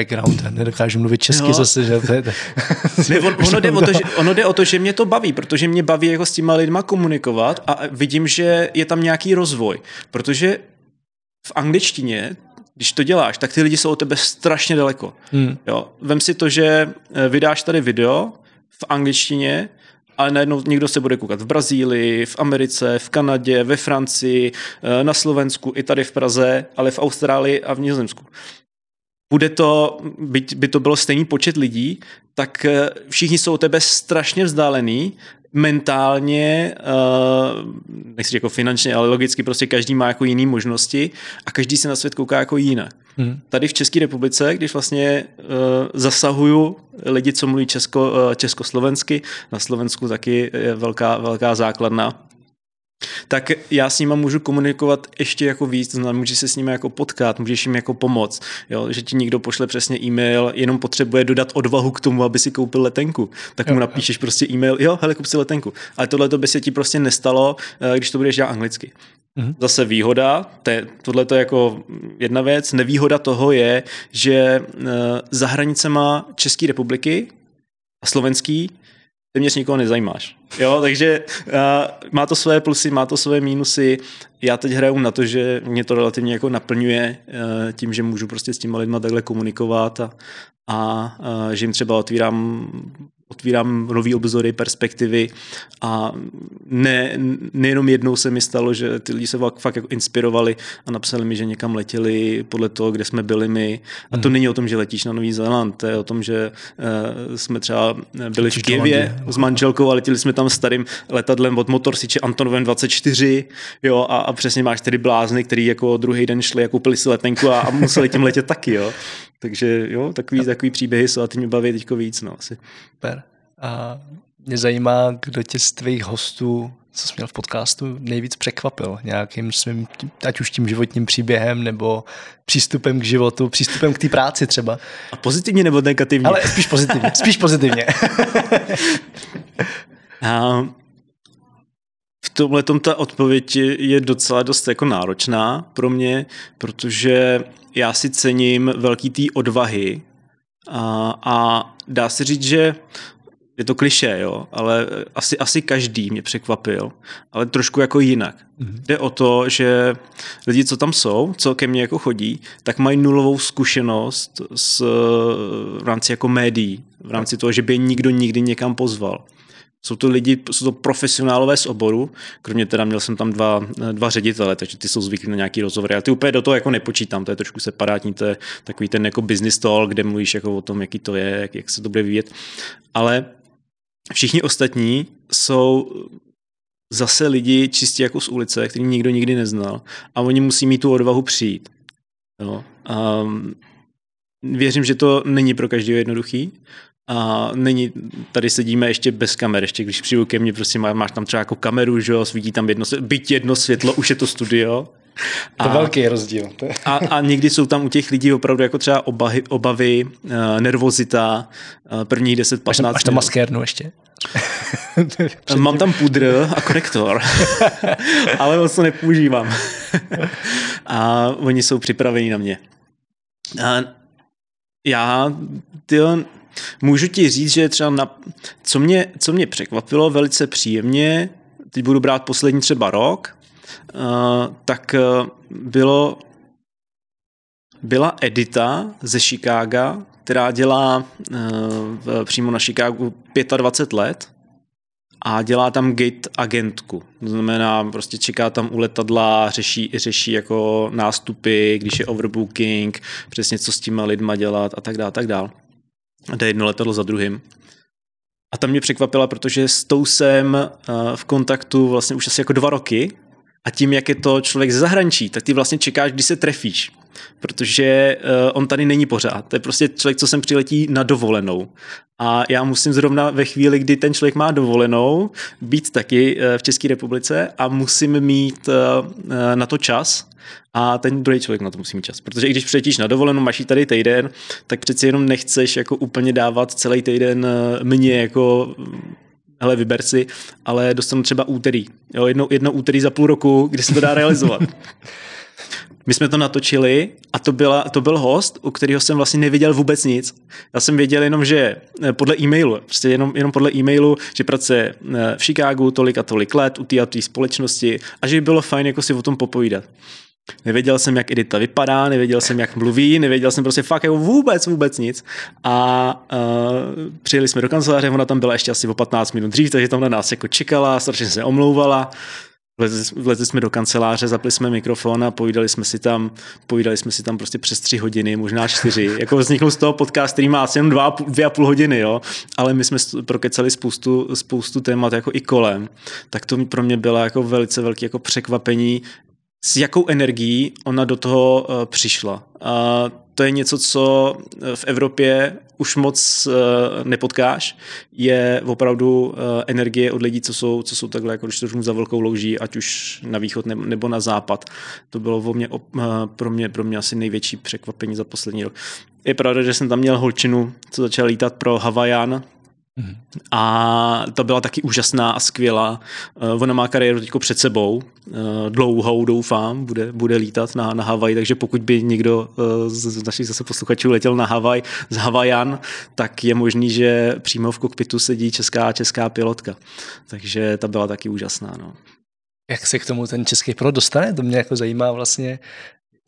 S1: background, nedokážu mluvit česky no. zase, že to je...
S2: ne, on, ono, jde o to, že, ono jde o to, že mě to baví, protože mě baví jako s těma lidma komunikovat a vidím, že je tam nějaký rozvoj, protože v angličtině když to děláš, tak ty lidi jsou od tebe strašně daleko. Hmm. Jo? Vem si to, že eh, vydáš tady video v angličtině, ale najednou někdo se bude koukat v Brazílii, v Americe, v Kanadě, ve Francii, eh, na Slovensku, i tady v Praze, ale v Austrálii a v Nizozemsku bude to, byť by to bylo stejný počet lidí, tak eh, všichni jsou od tebe strašně vzdálený, mentálně, uh, nechci jako finančně, ale logicky prostě každý má jako jiné možnosti a každý se na svět kouká jako jinak. Hmm. Tady v České republice, když vlastně uh, zasahuju lidi, co mluví česko, uh, československy, na Slovensku taky je velká, velká základna, tak já s nima můžu komunikovat ještě jako víc, to znamená, můžeš se s nimi jako potkat, můžeš jim jako pomoct, jo? že ti někdo pošle přesně e-mail, jenom potřebuje dodat odvahu k tomu, aby si koupil letenku, tak mu napíšeš prostě e-mail, jo, hele, kup si letenku. Ale tohle to by se ti prostě nestalo, eh, když to budeš dělat anglicky. Mm-hmm. Zase výhoda, tohle je jako jedna věc, nevýhoda toho je, že eh, za hranicema České republiky a slovenský téměř nikoho nezajímáš. Jo, takže uh, má to své plusy, má to své mínusy. Já teď hraju na to, že mě to relativně jako naplňuje uh, tím, že můžu prostě s těma lidma takhle komunikovat a, a uh, že jim třeba otvírám otvírám nový obzory, perspektivy a ne, nejenom jednou se mi stalo, že ty lidi se fakt, jako inspirovali a napsali mi, že někam letěli podle toho, kde jsme byli my. A to hmm. není o tom, že letíš na Nový Zéland, to je o tom, že uh, jsme třeba byli v Kijevě s manželkou a letěli jsme tam starým letadlem od Motorsiče Antonovem 24 jo, a, a přesně máš tedy blázny, který jako druhý den šli a koupili si letenku a, a museli tím letět taky, jo. Takže jo, takový, takový příběhy jsou a ty mě baví teďko víc, no asi.
S1: Super. A mě zajímá, kdo tě z tvých hostů, co jsi měl v podcastu, nejvíc překvapil nějakým svým, ať už tím životním příběhem, nebo přístupem k životu, přístupem k té práci třeba.
S2: A pozitivně nebo negativně?
S1: Ale spíš pozitivně, spíš pozitivně.
S2: a v tomhle ta odpověď je docela dost jako náročná pro mě, protože já si cením velký té odvahy a, a dá se říct, že je to kliše, jo, ale asi, asi každý mě překvapil, ale trošku jako jinak. Mm-hmm. Jde o to, že lidi, co tam jsou, co ke mně jako chodí, tak mají nulovou zkušenost s, v rámci jako médií, v rámci toho, že by nikdo nikdy někam pozval. Jsou to lidi, jsou to profesionálové z oboru, kromě teda měl jsem tam dva, dva ředitele, takže ty jsou zvyklí na nějaký rozhovor. Já ty úplně do toho jako nepočítám, to je trošku separátní, to je takový ten jako business talk, kde mluvíš jako o tom, jaký to je, jak, jak se to bude vyvíjet. Ale všichni ostatní jsou zase lidi čistě jako z ulice, který nikdo nikdy neznal a oni musí mít tu odvahu přijít. Jo. Um, věřím, že to není pro každého jednoduchý, a není, tady sedíme ještě bez kamer, ještě když přijdu ke mně, prostě má, máš tam třeba jako kameru, že jo, svítí tam jedno, byť jedno světlo, už je to studio.
S1: A, to velký rozdíl.
S2: a, a někdy jsou tam u těch lidí opravdu jako třeba obahy, obavy, uh, nervozita, uh, prvních 10-15
S1: Máš tam maskérnu ještě?
S2: Mám tam pudr a konektor, ale moc to nepoužívám. a oni jsou připraveni na mě. A já, tyjo, Můžu ti říct, že třeba na, co, mě, co mě překvapilo velice příjemně, teď budu brát poslední třeba rok, uh, tak uh, bylo byla Edita ze Chicaga, která dělá uh, přímo na Chicagu 25 let a dělá tam gate agentku. To znamená, prostě čeká tam u letadla, řeší, řeší jako nástupy, když je overbooking, přesně co s těma lidma dělat a tak dále, tak dále jde jedno letadlo za druhým. A tam mě překvapila, protože s tou jsem eh, v kontaktu vlastně už asi jako dva roky a tím, jak je to člověk ze zahraničí, tak ty vlastně čekáš, kdy se trefíš. Protože uh, on tady není pořád. To je prostě člověk, co sem přiletí na dovolenou. A já musím zrovna ve chvíli, kdy ten člověk má dovolenou, být taky uh, v České republice a musím mít uh, na to čas, a ten druhý člověk na to musí mít čas. Protože i když přiletíš na dovolenou, máš tady týden, tak přeci jenom nechceš jako úplně dávat celý týden mě jako hele, vyber si, ale dostanu třeba úterý. Jo, jedno, jedno úterý za půl roku, kdy se to dá realizovat. My jsme to natočili a to, byla, to byl host, u kterého jsem vlastně nevěděl vůbec nic. Já jsem věděl jenom, že eh, podle e-mailu, prostě jenom, jenom podle e-mailu, že pracuje eh, v Chicagu tolik a tolik let u té a té společnosti a že by bylo fajn jako si o tom popovídat. Nevěděl jsem, jak Edita vypadá, nevěděl jsem, jak mluví, nevěděl jsem prostě fakt jako vůbec, vůbec nic. A uh, přijeli jsme do kanceláře, ona tam byla ještě asi o 15 minut dřív, takže tam na nás jako čekala, strašně se omlouvala. Vlezli jsme do kanceláře, zapli jsme mikrofon a povídali jsme si tam, povídali jsme si tam prostě přes tři hodiny, možná čtyři. jako vznikl z toho podcast, který má asi jen dva, dvě a půl hodiny, jo. Ale my jsme prokecali spoustu, spoustu témat jako i kolem. Tak to pro mě bylo jako velice velké jako překvapení, s jakou energií ona do toho uh, přišla. A to je něco, co eh, v Evropě už moc uh, nepotkáš, je opravdu energie od lidí, co jsou, co jsou takhle, jako když to za velkou louží, ať už na východ nebo na západ. To bylo vo mě, pro, mě, pro mě asi největší překvapení za poslední rok. Je pravda, že jsem tam měl holčinu, co začala lítat pro Havajan, a to byla taky úžasná a skvělá. Eh, ona má kariéru teď před sebou, eh, dlouhou doufám, bude, bude lítat na, na Havaj, takže pokud by někdo eh, z našich zase posluchačů letěl na Havaj z Havajan, tak je možný, že přímo v kokpitu sedí česká česká pilotka. Takže ta byla taky úžasná. No.
S1: Jak se k tomu ten český pilot dostane? To mě jako zajímá vlastně,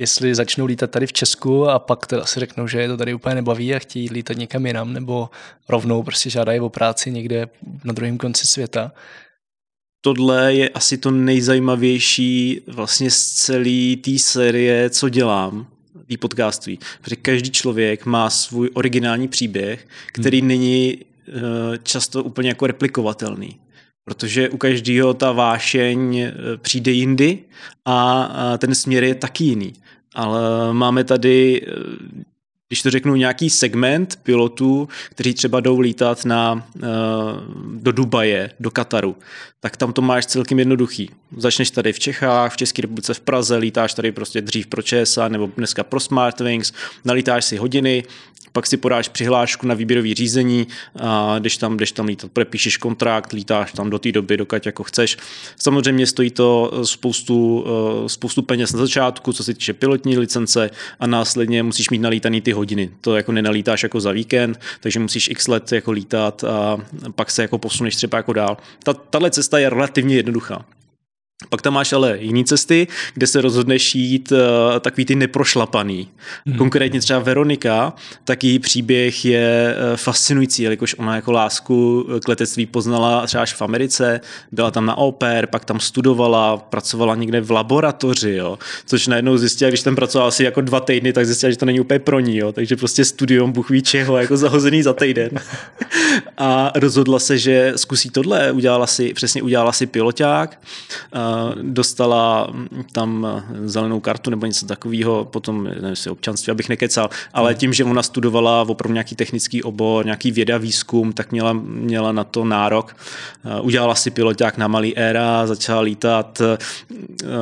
S1: jestli začnou lítat tady v Česku a pak teda si řeknou, že je to tady úplně nebaví a chtějí lítat někam jinam, nebo rovnou prostě žádají o práci někde na druhém konci světa.
S2: Tohle je asi to nejzajímavější vlastně z celé té série, co dělám, tý podcaství. Protože každý člověk má svůj originální příběh, který hmm. není uh, často úplně jako replikovatelný protože u každého ta vášeň eh, přijde jindy a ten směr je taky jiný. Ale máme tady eh, když to řeknu, nějaký segment pilotů, kteří třeba jdou lítat na, eh, do Dubaje, do Kataru, tak tam to máš celkem jednoduchý. Začneš tady v Čechách, v České republice v Praze, lítáš tady prostě dřív pro ČSA nebo dneska pro Smartwings, nalítáš si hodiny, pak si podáš přihlášku na výběrový řízení, a když tam, když tam lítat, podepíšeš kontrakt, lítáš tam do té doby, dokud jako chceš. Samozřejmě stojí to spoustu, eh, spoustu peněz na začátku, co se týče pilotní licence a následně musíš mít nalítaný ty hodiny. To jako nenalítáš jako za víkend, takže musíš x let jako lítat a pak se jako posuneš třeba jako dál. Ta, tahle cesta je relativně jednoduchá. Pak tam máš ale jiné cesty, kde se rozhodneš jít uh, takový ty neprošlapaný. Hmm. Konkrétně třeba Veronika, tak její příběh je uh, fascinující, jelikož ona jako lásku k letectví poznala třeba až v Americe, byla tam na oper, pak tam studovala, pracovala někde v laboratoři, jo, což najednou zjistila, když tam pracovala asi jako dva týdny, tak zjistila, že to není úplně pro ní, jo, takže prostě studium Bůh ví čeho, jako zahozený za týden. A rozhodla se, že zkusí tohle, udělala si, přesně udělala si piloták, uh, dostala tam zelenou kartu nebo něco takového, potom nevím, jestli občanství, abych nekecal, ale hmm. tím, že ona studovala opravdu nějaký technický obor, nějaký věda, výzkum, tak měla, měla na to nárok. Eh, udělala si piloták na malý éra, začala lítat eh,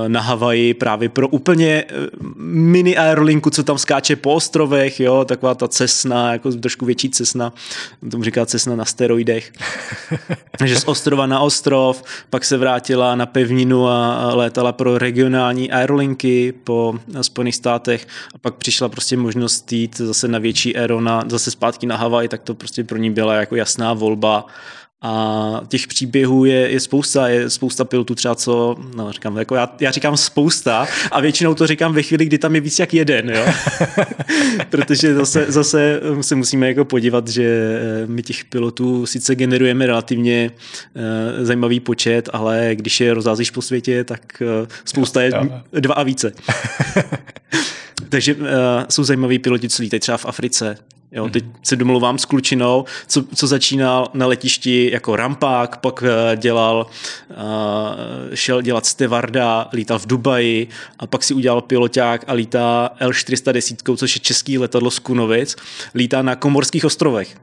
S2: na Havaji právě pro úplně eh, mini aerolinku, co tam skáče po ostrovech, jo, taková ta cesna, jako trošku větší cesna, tomu říká cesna na steroidech. Takže z ostrova na ostrov, pak se vrátila na pevninu a létala pro regionální aerolinky po Spojených státech a pak přišla prostě možnost jít zase na větší aero, na, zase zpátky na Havaj, tak to prostě pro ní byla jako jasná volba a těch příběhů je, je spousta, je spousta pilotů třeba co, no říkám, jako já, já říkám spousta a většinou to říkám ve chvíli, kdy tam je víc jak jeden, jo. Protože zase, zase se musíme jako podívat, že eh, my těch pilotů sice generujeme relativně uh, zajímavý počet, ale když je rozházíš po světě, tak uh, spousta je dva a více. Takže uh, jsou zajímaví piloti, co lítají třeba v Africe, Jo, teď se domluvám s klučinou, co, co začínal na letišti jako rampák, pak eh, dělal, uh, šel dělat stevarda, lítal v Dubaji a pak si udělal piloták a lítá L410, což je český letadlo z Kunovic, lítá na Komorských ostrovech.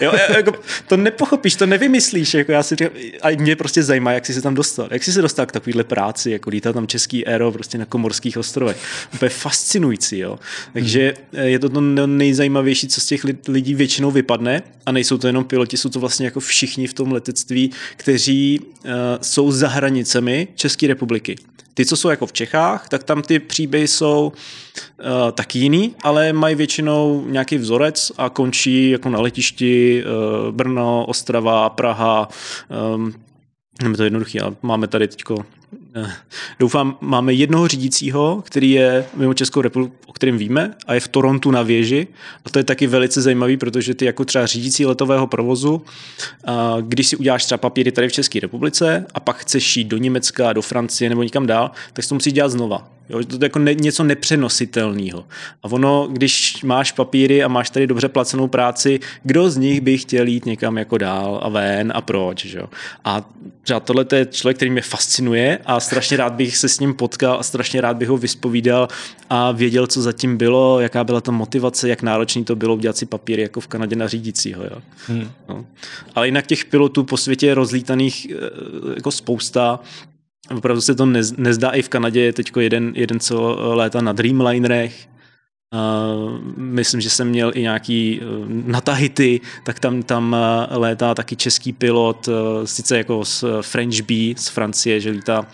S2: Jo, jako, to nepochopíš, to nevymyslíš. Jako já si říkám, a mě prostě zajímá, jak jsi se tam dostal. Jak jsi se dostal k takovéhle práci, jako lítá tam český aero prostě na Komorských ostrovech. Úplně fascinující, jo. Takže hmm. je to to nejzajímavější, co z těch lidí většinou vypadne a nejsou to jenom piloti, jsou to vlastně jako všichni v tom letectví, kteří uh, jsou za hranicemi České republiky. Ty, co jsou jako v Čechách, tak tam ty příběhy jsou uh, taky jiný, ale mají většinou nějaký vzorec a končí jako na letišti uh, Brno, Ostrava, Praha, um, je to jednoduchý, ale máme tady teďko doufám, máme jednoho řídícího, který je mimo Českou republiku, o kterém víme, a je v Torontu na věži. A to je taky velice zajímavý, protože ty jako třeba řídící letového provozu, když si uděláš třeba papíry tady v České republice a pak chceš jít do Německa, do Francie nebo někam dál, tak si to musíš dělat znova. Jo, to je jako ne, něco nepřenositelného. A ono, když máš papíry a máš tady dobře placenou práci, kdo z nich by chtěl jít někam jako dál a ven a proč, že jo? A třeba tohle je člověk, který mě fascinuje a strašně rád bych se s ním potkal a strašně rád bych ho vyspovídal a věděl, co zatím bylo, jaká byla ta motivace, jak náročný to bylo udělat si papíry jako v Kanadě na řídícího. Jo? Hmm. No. Ale jinak těch pilotů po světě je rozlítaných eh, jako spousta Opravdu se to nezdá i v Kanadě, je teď jeden, jeden, co léta na Dreamlinerech, Uh, myslím, že jsem měl i nějaký uh, na Tahiti, tak tam, tam uh, létá taky český pilot, uh, sice jako z French Bee z Francie, že lítá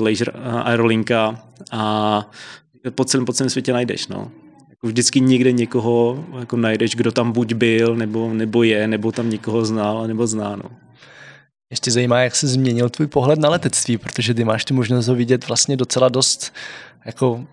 S2: laser aerolinka a po celém, po celém světě najdeš. No. Jako vždycky někde někoho jako najdeš, kdo tam buď byl, nebo, nebo je, nebo tam někoho znal, nebo zná. No.
S1: Ještě zajímá, jak se změnil tvůj pohled na letectví, protože ty máš tu možnost ho vidět vlastně docela dost jako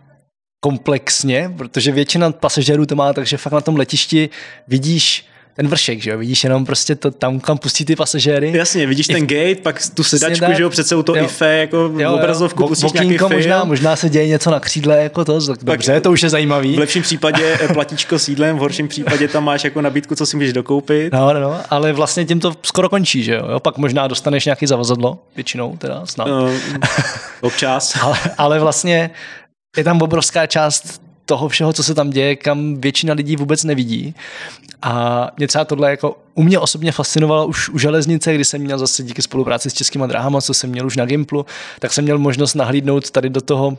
S1: komplexně, protože většina pasažérů to má tak, že fakt na tom letišti vidíš ten vršek, že jo, vidíš jenom prostě to tam, kam pustí ty pasažéry.
S2: Jasně, vidíš ten gate, pak tu sedačku, tak, že jo, před sebou to jo. IFE, jako jo, obrazovku, pustíš nějaký film.
S1: možná, možná se děje něco na křídle, jako to, tak dobře, to už je zajímavý.
S2: V lepším případě eh, platíčko sídlem, v horším případě tam máš jako nabídku, co si můžeš dokoupit.
S1: No, no, no, ale vlastně tím to skoro končí, že jo, pak možná dostaneš nějaký zavazadlo, většinou teda, snad. No,
S2: občas.
S1: ale, ale vlastně je tam obrovská část toho všeho, co se tam děje, kam většina lidí vůbec nevidí. A mě třeba tohle jako u mě osobně fascinovalo už u železnice, kdy jsem měl zase díky spolupráci s českýma dráhama, co jsem měl už na Gimplu, tak jsem měl možnost nahlídnout tady do toho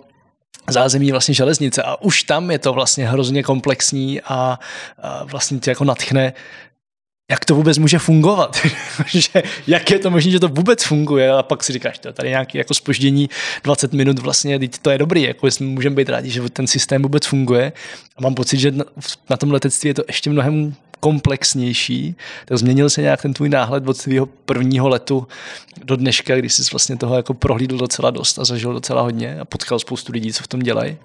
S1: zázemí vlastně železnice a už tam je to vlastně hrozně komplexní a, a vlastně tě jako natchne jak to vůbec může fungovat, že, jak je to možné, že to vůbec funguje? A pak si říkáš, to tady nějaké jako spoždění 20 minut vlastně, teď to je dobrý, jako můžeme být rádi, že ten systém vůbec funguje. A mám pocit, že na, na tom letectví je to ještě mnohem komplexnější, tak změnil se nějak ten tvůj náhled od tvého prvního letu do dneška, kdy jsi vlastně toho jako prohlídl docela dost a zažil docela hodně a potkal spoustu lidí, co v tom dělají?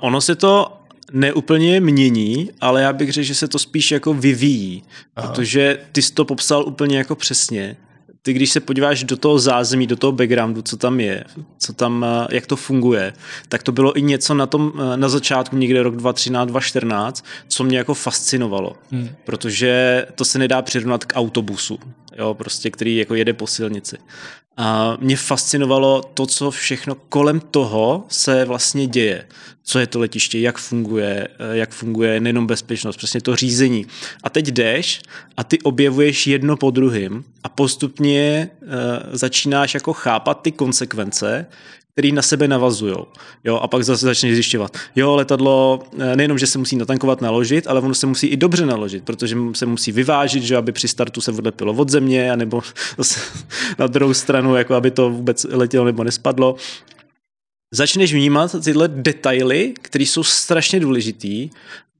S2: Ono se to neúplně mění, ale já bych řekl, že se to spíš jako vyvíjí, Aha. protože ty jsi to popsal úplně jako přesně. Ty, když se podíváš do toho zázemí, do toho backgroundu, co tam je, co tam, eh, jak to funguje, tak to bylo i něco na tom, eh, na začátku, někde rok 2013, 2014, co mě jako fascinovalo, hmm. protože to se nedá přirovnat k autobusu, jo, prostě, který jako jede po silnici. A mě fascinovalo to, co všechno kolem toho se vlastně děje. Co je to letiště, jak funguje, eh, jak funguje nejenom bezpečnost, přesně to řízení. A teď jdeš a ty objevuješ jedno po druhém a postupně uh, začínáš jako chápat ty konsekvence, který na sebe navazují. Jo, a pak zase začneš zjišťovat. Jo, letadlo eh, nejenom, že se musí natankovat, naložit, ale ono se musí i dobře naložit, protože se musí vyvážit, že aby při startu se odlepilo od země, anebo na druhou stranu, jako aby to vůbec letělo nebo nespadlo. Začneš vnímat tyhle detaily, které jsou strašně důležitý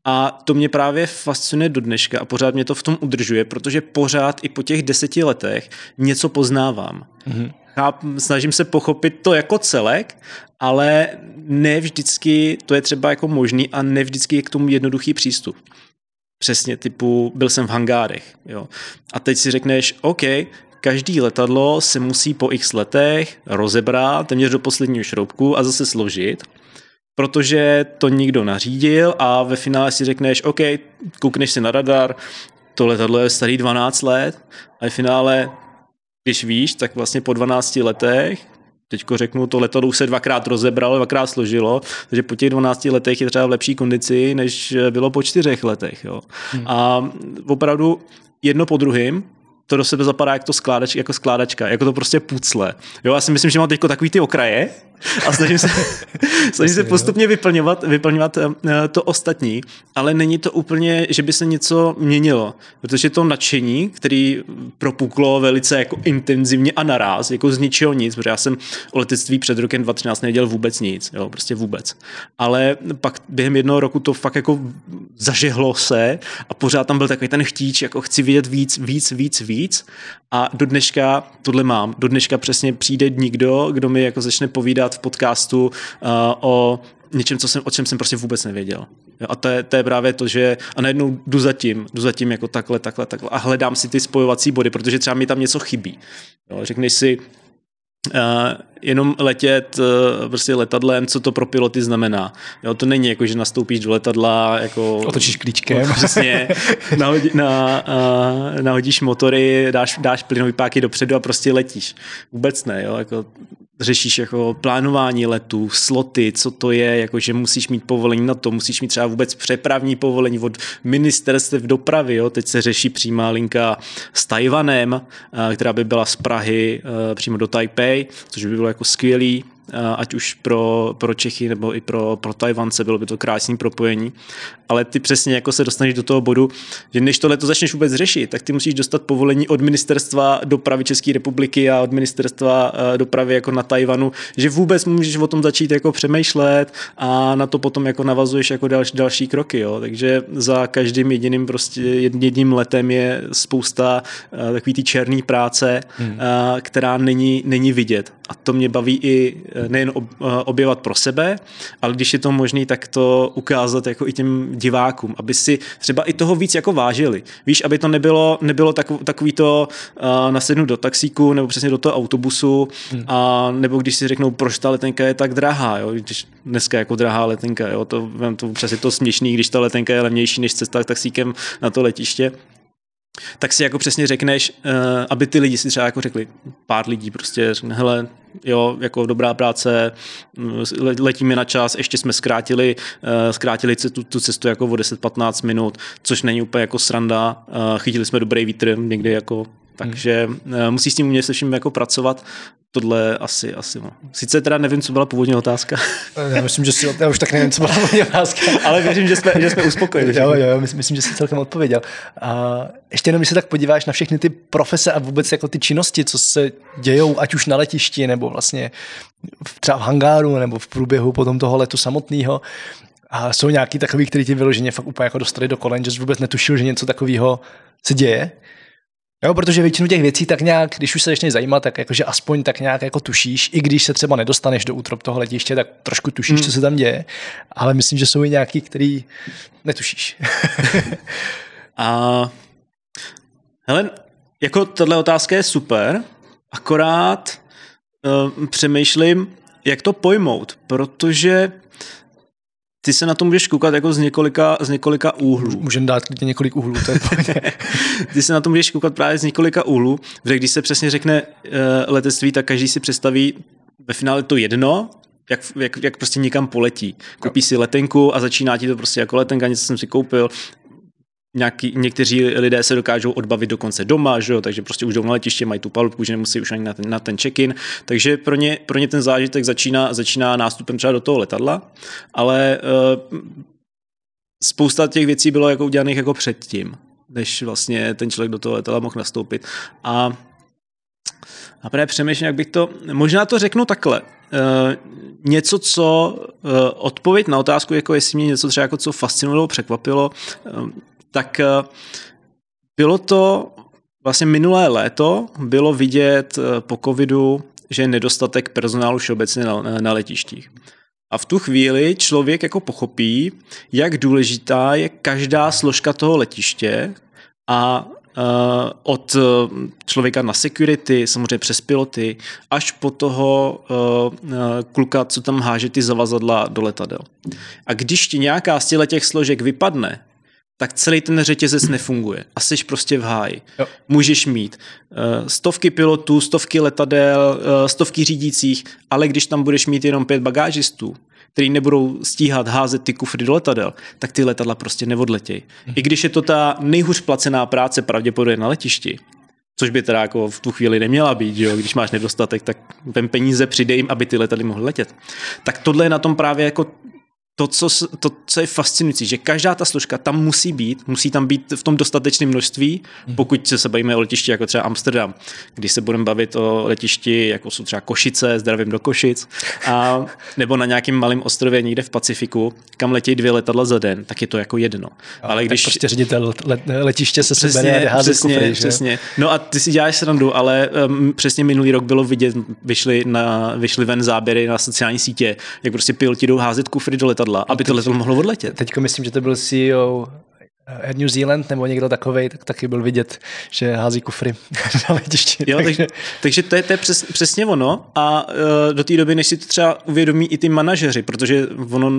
S2: a to mě právě fascinuje do dneška a pořád mě to v tom udržuje, protože pořád i po těch deseti letech něco poznávám. Mm-hmm snažím se pochopit to jako celek, ale ne vždycky to je třeba jako možný a ne vždycky je k tomu jednoduchý přístup. Přesně typu byl jsem v hangárech. Jo. A teď si řekneš, OK, každý letadlo se musí po x letech rozebrat téměř do posledního šroubku a zase složit, protože to nikdo nařídil a ve finále si řekneš, OK, koukneš si na radar, to letadlo je starý 12 let a ve finále když víš, tak vlastně po 12 letech teďko řeknu, to letadlo už se dvakrát rozebralo, dvakrát složilo, takže po těch 12 letech je třeba v lepší kondici, než bylo po čtyřech letech. Jo. Hmm. A opravdu jedno po druhém to do sebe zapadá jako, to skládač, jako skládačka, jako to prostě pucle. Jo, já si myslím, že mám teď takový ty okraje a snažím se, snažím se postupně vyplňovat, vyplňovat eh, to ostatní, ale není to úplně, že by se něco měnilo, protože to nadšení, který propuklo velice jako intenzivně a naraz, jako z ničeho nic, protože já jsem o letectví před rokem 2013 nedělal vůbec nic, jo, prostě vůbec. Ale pak během jednoho roku to fakt jako zažehlo se a pořád tam byl takový ten chtíč, jako chci vidět víc, víc, víc, víc a do dneška tohle mám. Do dneška přesně přijde někdo, kdo mi jako začne povídat v podcastu uh, o něčem, co jsem, o čem jsem prostě vůbec nevěděl. Jo, a to je, to je právě to, že a najednou jdu za tím, jdu za tím jako takhle, takhle, takhle a hledám si ty spojovací body, protože třeba mi tam něco chybí. Jo, řekneš si, Uh, jenom letět uh, prostě letadlem, co to pro piloty znamená. Jo, to není jako, že nastoupíš do letadla, jako...
S1: Otočíš klíčkem.
S2: Přesně, nahodí, na, uh, nahodíš motory, dáš, dáš plynový páky dopředu a prostě letíš. Vůbec ne, jo, jako řešíš jako plánování letů, sloty, co to je, jako že musíš mít povolení na to, musíš mít třeba vůbec přepravní povolení od ministerstev dopravy, jo? teď se řeší přímá linka s Tajvanem, která by byla z Prahy přímo do Taipei, což by bylo jako skvělý, ať už pro, pro Čechy nebo i pro, pro Tajvance, bylo by to krásné propojení. Ale ty přesně jako se dostaneš do toho bodu, že než tohle to začneš vůbec řešit, tak ty musíš dostat povolení od ministerstva dopravy České republiky a od ministerstva eh, dopravy jako na Tajvanu, že vůbec můžeš o tom začít jako přemýšlet a na to potom jako navazuješ jako další, další kroky. Jo. Takže za každým jediným prostě jedním letem je spousta uh, takový ty černý práce, hmm. uh, která není, není vidět. A to mě baví i nejen objevat pro sebe, ale když je to možné, tak to ukázat jako i těm divákům, aby si třeba i toho víc jako vážili. Víš, aby to nebylo, nebylo takový, takový to uh, nasednout do taxíku nebo přesně do toho autobusu hmm. a nebo když si řeknou, proč ta letenka je tak drahá, jo? když dneska jako drahá letenka, jo? To, to přesně to směšný, když ta letenka je levnější než cesta taxíkem na to letiště, tak si jako přesně řekneš, uh, aby ty lidi si třeba jako řekli, pár lidí prostě řekne, hele, jo, jako dobrá práce, mm, letíme na čas, ještě jsme zkrátili, uh, zkrátili tu, tu cestu jako o 10-15 minut, což není úplně jako sranda, uh, chytili jsme dobrý vítr někdy jako takže hmm. musí s tím umět se vším jako pracovat tohle asi, asi no. Sice teda nevím, co byla původní otázka.
S1: Já myslím, že si, já už tak nevím, co byla původní otázka.
S2: Ale věřím, že jsme, že jsme uspokojili.
S1: Jo, jo, myslím, myslím, že jsi celkem odpověděl. A ještě jenom, když se tak podíváš na všechny ty profese a vůbec jako ty činnosti, co se dějou, ať už na letišti, nebo vlastně třeba v hangáru, nebo v průběhu potom toho letu samotného, a jsou nějaký takový, který ti vyloženě fakt úplně jako dostali do kolen, že jsi vůbec netušil, že něco takového se děje. Jo, protože většinu těch věcí tak nějak, když už se začneš zajímat, tak jakože aspoň tak nějak jako tušíš, i když se třeba nedostaneš do útrop toho letiště, tak trošku tušíš, hmm. co se tam děje, ale myslím, že jsou i nějaký, který netušíš.
S2: A hele, jako tahle otázka je super, akorát uh, přemýšlím, jak to pojmout, protože ty se na to můžeš koukat jako z několika, z několika úhlů.
S1: Můžeme dát klidně několik úhlů, to je
S2: Ty se na to můžeš koukat právě z několika úhlů, protože když se přesně řekne uh, letectví, tak každý si představí ve finále to jedno, jak, jak, jak prostě někam poletí. Koupí si letenku a začíná ti to prostě jako letenka, něco jsem si koupil, Nějaký, někteří lidé se dokážou odbavit dokonce doma, že jo? takže prostě už jdou na letiště, mají tu palubku, že nemusí už ani na ten, na ten check-in. Takže pro ně, pro ně ten zážitek začíná, začíná nástupem třeba do toho letadla, ale uh, spousta těch věcí bylo jako udělaných jako předtím, než vlastně ten člověk do toho letadla mohl nastoupit. A a právě přemýšlím, jak bych to, možná to řeknu takhle. Uh, něco, co uh, odpověď na otázku, jako jestli mě něco třeba jako co fascinovalo, překvapilo, uh, tak eh, bylo to vlastně minulé léto, bylo vidět eh, po covidu, že je nedostatek personálu všeobecně na, na letištích. A v tu chvíli člověk jako pochopí, jak důležitá je každá složka toho letiště a uh, od člověka na security, samozřejmě přes piloty, až po toho uh, kluka, co tam háže ty zavazadla do letadel. A když ti nějaká z těch složek vypadne, tak celý ten řetězec nefunguje a jsi prostě v háji. Jo. Můžeš mít uh, stovky pilotů, stovky letadel, uh, stovky řídících, ale když tam budeš mít jenom pět bagážistů, který nebudou stíhat házet ty kufry do letadel, tak ty letadla prostě neodletějí. Hmm. I když je to ta nejhůř placená práce pravděpodobně na letišti, což by teda jako v tu chvíli neměla být, jo? když máš nedostatek, tak ten peníze přidej jim, aby ty letadly mohly letět. Tak tohle je na tom právě jako to co, to, co je fascinující, že každá ta složka tam musí být, musí tam být v tom dostatečném množství, mhm. pokud se bavíme o letišti jako třeba Amsterdam, když se budeme bavit o letišti jako jsou třeba Košice, zdravím do Košic, a, nebo na nějakém malém ostrově někde v Pacifiku, kam letí dvě letadla za den, tak je to jako jedno.
S1: A, ale když... prostě ředitel let, letiště se
S2: přesně, sebere přesně, kufry, přesně. No a ty si děláš srandu, ale um, přesně minulý rok bylo vidět, vyšly, na, vyšly ven záběry na sociální sítě, jak prostě piloti jdou házet kufry do letadla letadla, aby to letadlo mohlo odletět.
S1: Teďko myslím, že to byl CEO Air New Zealand nebo někdo takovej, tak taky byl vidět, že hází kufry na letišti.
S2: Jo, takže, takže to je, to je přes, přesně ono a uh, do té doby, než si to třeba uvědomí i ty manažeři, protože ono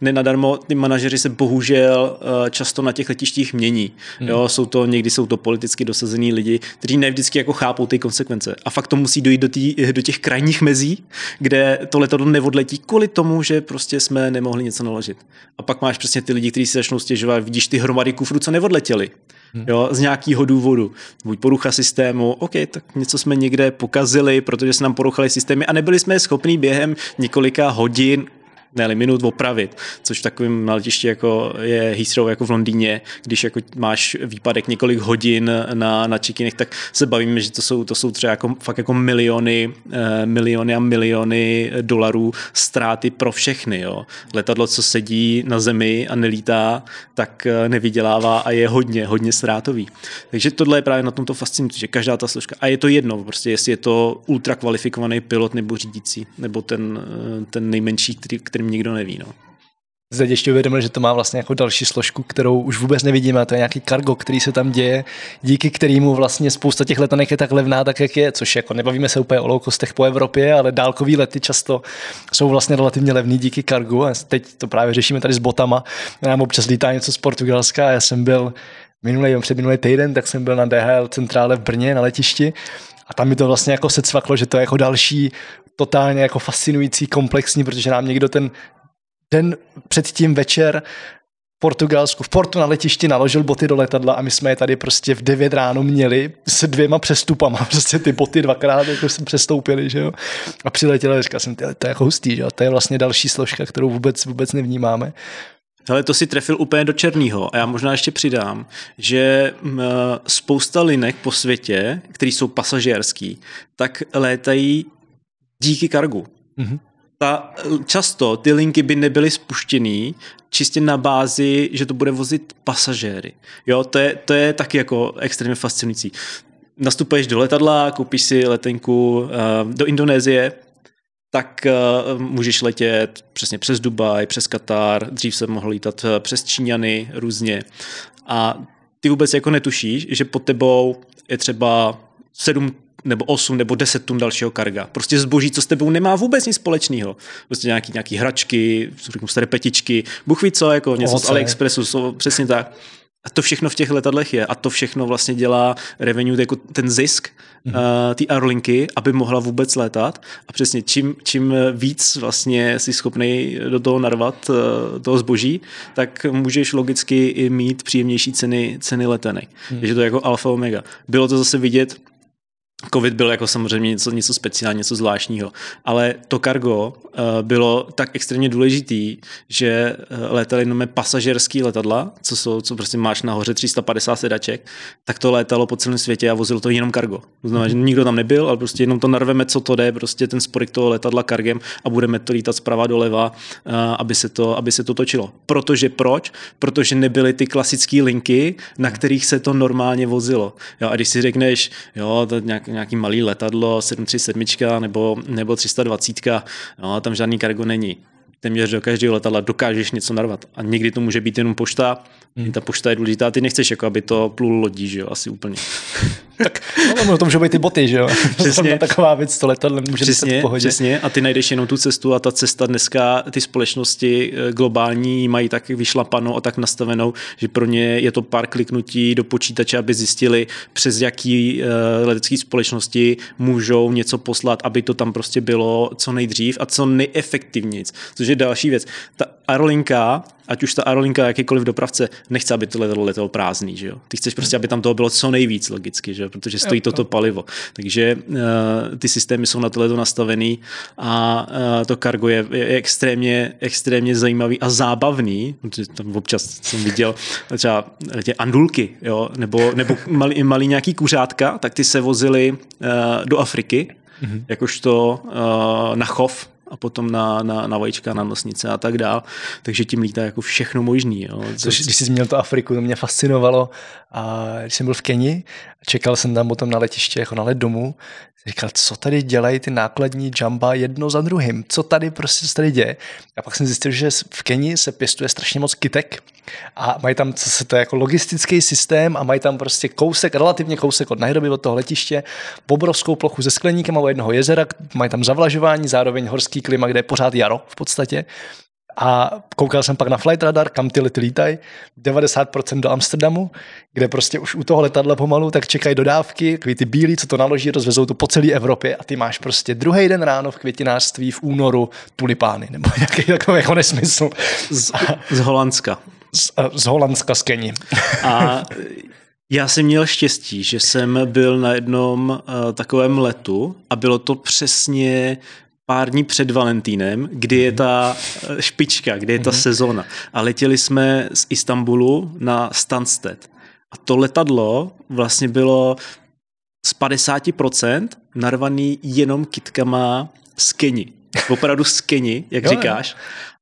S2: nenadarmo, ty manažeři se bohužel uh, často na těch letištích mění. Hmm. Jo, jsou to, někdy jsou to politicky dosazení lidi, kteří ne vždycky jako chápou ty konsekvence. A fakt to musí dojít do, tý, do těch krajních mezí, kde to letadlo neodletí kvůli tomu, že prostě jsme nemohli něco naložit. A pak máš přesně ty lidi, kteří se začnou stěžovat, vidíš ty hromady kufrů, co neodletěli. Hmm. Jo, z nějakého důvodu. Buď porucha systému, OK, tak něco jsme někde pokazili, protože se nám poruchaly systémy a nebyli jsme schopní během několika hodin ne minut opravit, což v takovém letišti jako je Heathrow jako v Londýně, když jako máš výpadek několik hodin na, na check tak se bavíme, že to jsou, to jsou třeba jako, fakt jako miliony, eh, miliony a miliony dolarů ztráty pro všechny. Jo. Letadlo, co sedí na zemi a nelítá, tak eh, nevydělává a je hodně, hodně ztrátový. Takže tohle je právě na tomto fascinující, že každá ta složka, a je to jedno, prostě jestli je to ultra kvalifikovaný pilot nebo řídící, nebo ten, eh, ten nejmenší, který, kterým nikdo neví. No.
S1: Zde ještě uvědomil, že to má vlastně jako další složku, kterou už vůbec nevidíme, a to je nějaký kargo, který se tam děje, díky kterému vlastně spousta těch letanek je tak levná, tak jak je, což jako nebavíme se úplně o loukostech po Evropě, ale dálkový lety často jsou vlastně relativně levný díky kargu a teď to právě řešíme tady s botama. Nám občas lítá něco z Portugalska a já jsem byl minulý, před minulý týden, tak jsem byl na DHL centrále v Brně na letišti a tam mi to vlastně jako se cvaklo, že to je jako další totálně jako fascinující, komplexní, protože nám někdo ten den předtím večer v Portugalsku, v Portu na letišti naložil boty do letadla a my jsme je tady prostě v 9 ráno měli s dvěma přestupama, prostě ty boty dvakrát jako jsme přestoupili, že jo. A přiletěl a říkal jsem, to je jako hustý, že jo, to je vlastně další složka, kterou vůbec, vůbec nevnímáme.
S2: Ale to si trefil úplně do černého. A já možná ještě přidám, že spousta linek po světě, které jsou pasažérský, tak létají díky kargu. Mm-hmm ta, často ty linky by nebyly spuštěný čistě na bázi, že to bude vozit pasažéry. Jo, to je, to je taky jako extrémně fascinující. Nastupuješ do letadla, koupíš si letenku uh, do Indonésie, tak uh, můžeš letět přesně přes Dubaj, přes Katar, dřív se mohl lítat uh, přes Číňany různě. A ty vůbec jako netušíš, že pod tebou je třeba sedm nebo 8 nebo 10 tun dalšího karga. Prostě zboží, co s tebou nemá vůbec nic společného. Prostě nějaký, nějaký hračky, staré petičky, Bůh ví co, jako něco Oce. z AliExpressu, so, přesně tak. A to všechno v těch letadlech je. A to všechno vlastně dělá revenue, jako ten zisk mm-hmm. uh, ty aerolinky, aby mohla vůbec létat. A přesně čím, čím víc vlastně jsi schopný do toho narvat uh, toho zboží, tak můžeš logicky i mít příjemnější ceny, ceny letenek. Mm. Takže to je jako alfa omega. Bylo to zase vidět Covid byl jako samozřejmě něco, něco speciálního, něco zvláštního, ale to kargo uh, bylo tak extrémně důležitý, že uh, létaly jenom pasažerský letadla, co, jsou, co prostě máš nahoře 350 sedaček, tak to létalo po celém světě a vozilo to jenom kargo. To znamená, že nikdo tam nebyl, ale prostě jenom to narveme, co to jde, prostě ten sporik toho letadla kargem a budeme to lítat zprava doleva, uh, aby, se to, aby se to točilo. Protože proč? Protože nebyly ty klasické linky, na kterých se to normálně vozilo. Jo, a když si řekneš, jo, to nějak nějaký malý letadlo 737 nebo, nebo 320, no, tam žádný kargo není téměř do každého letadla dokážeš něco narvat. A někdy to může být jenom pošta, hmm. ta pošta je důležitá, ty nechceš, jako aby to plul lodí, že jo, asi úplně.
S1: tak no, to můžou být ty boty, že jo. Přesně. taková věc, to letadlo může
S2: přesně,
S1: v pohodě.
S2: Přesně, a ty najdeš jenom tu cestu a ta cesta dneska, ty společnosti eh, globální mají tak vyšlapanou a tak nastavenou, že pro ně je to pár kliknutí do počítače, aby zjistili, přes jaký uh, letecké společnosti můžou něco poslat, aby to tam prostě bylo co nejdřív a co nejefektivněji. Což je další věc. Ta aerolinka, ať už ta aerolinka, jakýkoliv dopravce, nechce, aby to letadlo letělo prázdný, že jo. Ty chceš prostě, aby tam toho bylo co nejvíc logicky, že jo, protože stojí toto palivo. Takže uh, ty systémy jsou na tohle nastavený a uh, to kargo je, je extrémně, extrémně zajímavý a zábavný, protože tam občas jsem viděl třeba tě andulky, jo, nebo, nebo malý, malý nějaký kuřátka, tak ty se vozily uh, do Afriky, mm-hmm. jakožto uh, na chov a potom na, na, na vajíčka, na nosnice a tak dál. Takže tím lítá jako všechno možný. Jo.
S1: Což, když jsi zmínil to Afriku, to mě fascinovalo. A když jsem byl v Keni, čekal jsem tam potom na letiště, jako na let domů, říkal, co tady dělají ty nákladní jamba jedno za druhým, co tady prostě se tady děje. A pak jsem zjistil, že v Keni se pěstuje strašně moc kytek a mají tam, co se to je jako logistický systém a mají tam prostě kousek, relativně kousek od Nairobi, od toho letiště, obrovskou plochu se skleníkem a jednoho jezera, mají tam zavlažování, zároveň horský klima, kde je pořád jaro v podstatě a koukal jsem pak na flight radar, kam ty lety lítají, 90% do Amsterdamu, kde prostě už u toho letadla pomalu, tak čekají dodávky, takový ty bílí, co to naloží, rozvezou to po celé Evropě a ty máš prostě druhý den ráno v květinářství v únoru tulipány, nebo nějaký takový jako nesmysl.
S2: Z, z Holandska.
S1: Z, z Holandska z Keni.
S2: A já jsem měl štěstí, že jsem byl na jednom uh, takovém letu a bylo to přesně pár dní před Valentínem, kdy je ta eh, špička, kdy je ta mm-hmm. sezóna. A letěli jsme z Istanbulu na Stansted. A to letadlo vlastně bylo z 50% narvaný jenom kitkama z Keni. Opravdu z Keni, jak jo, říkáš.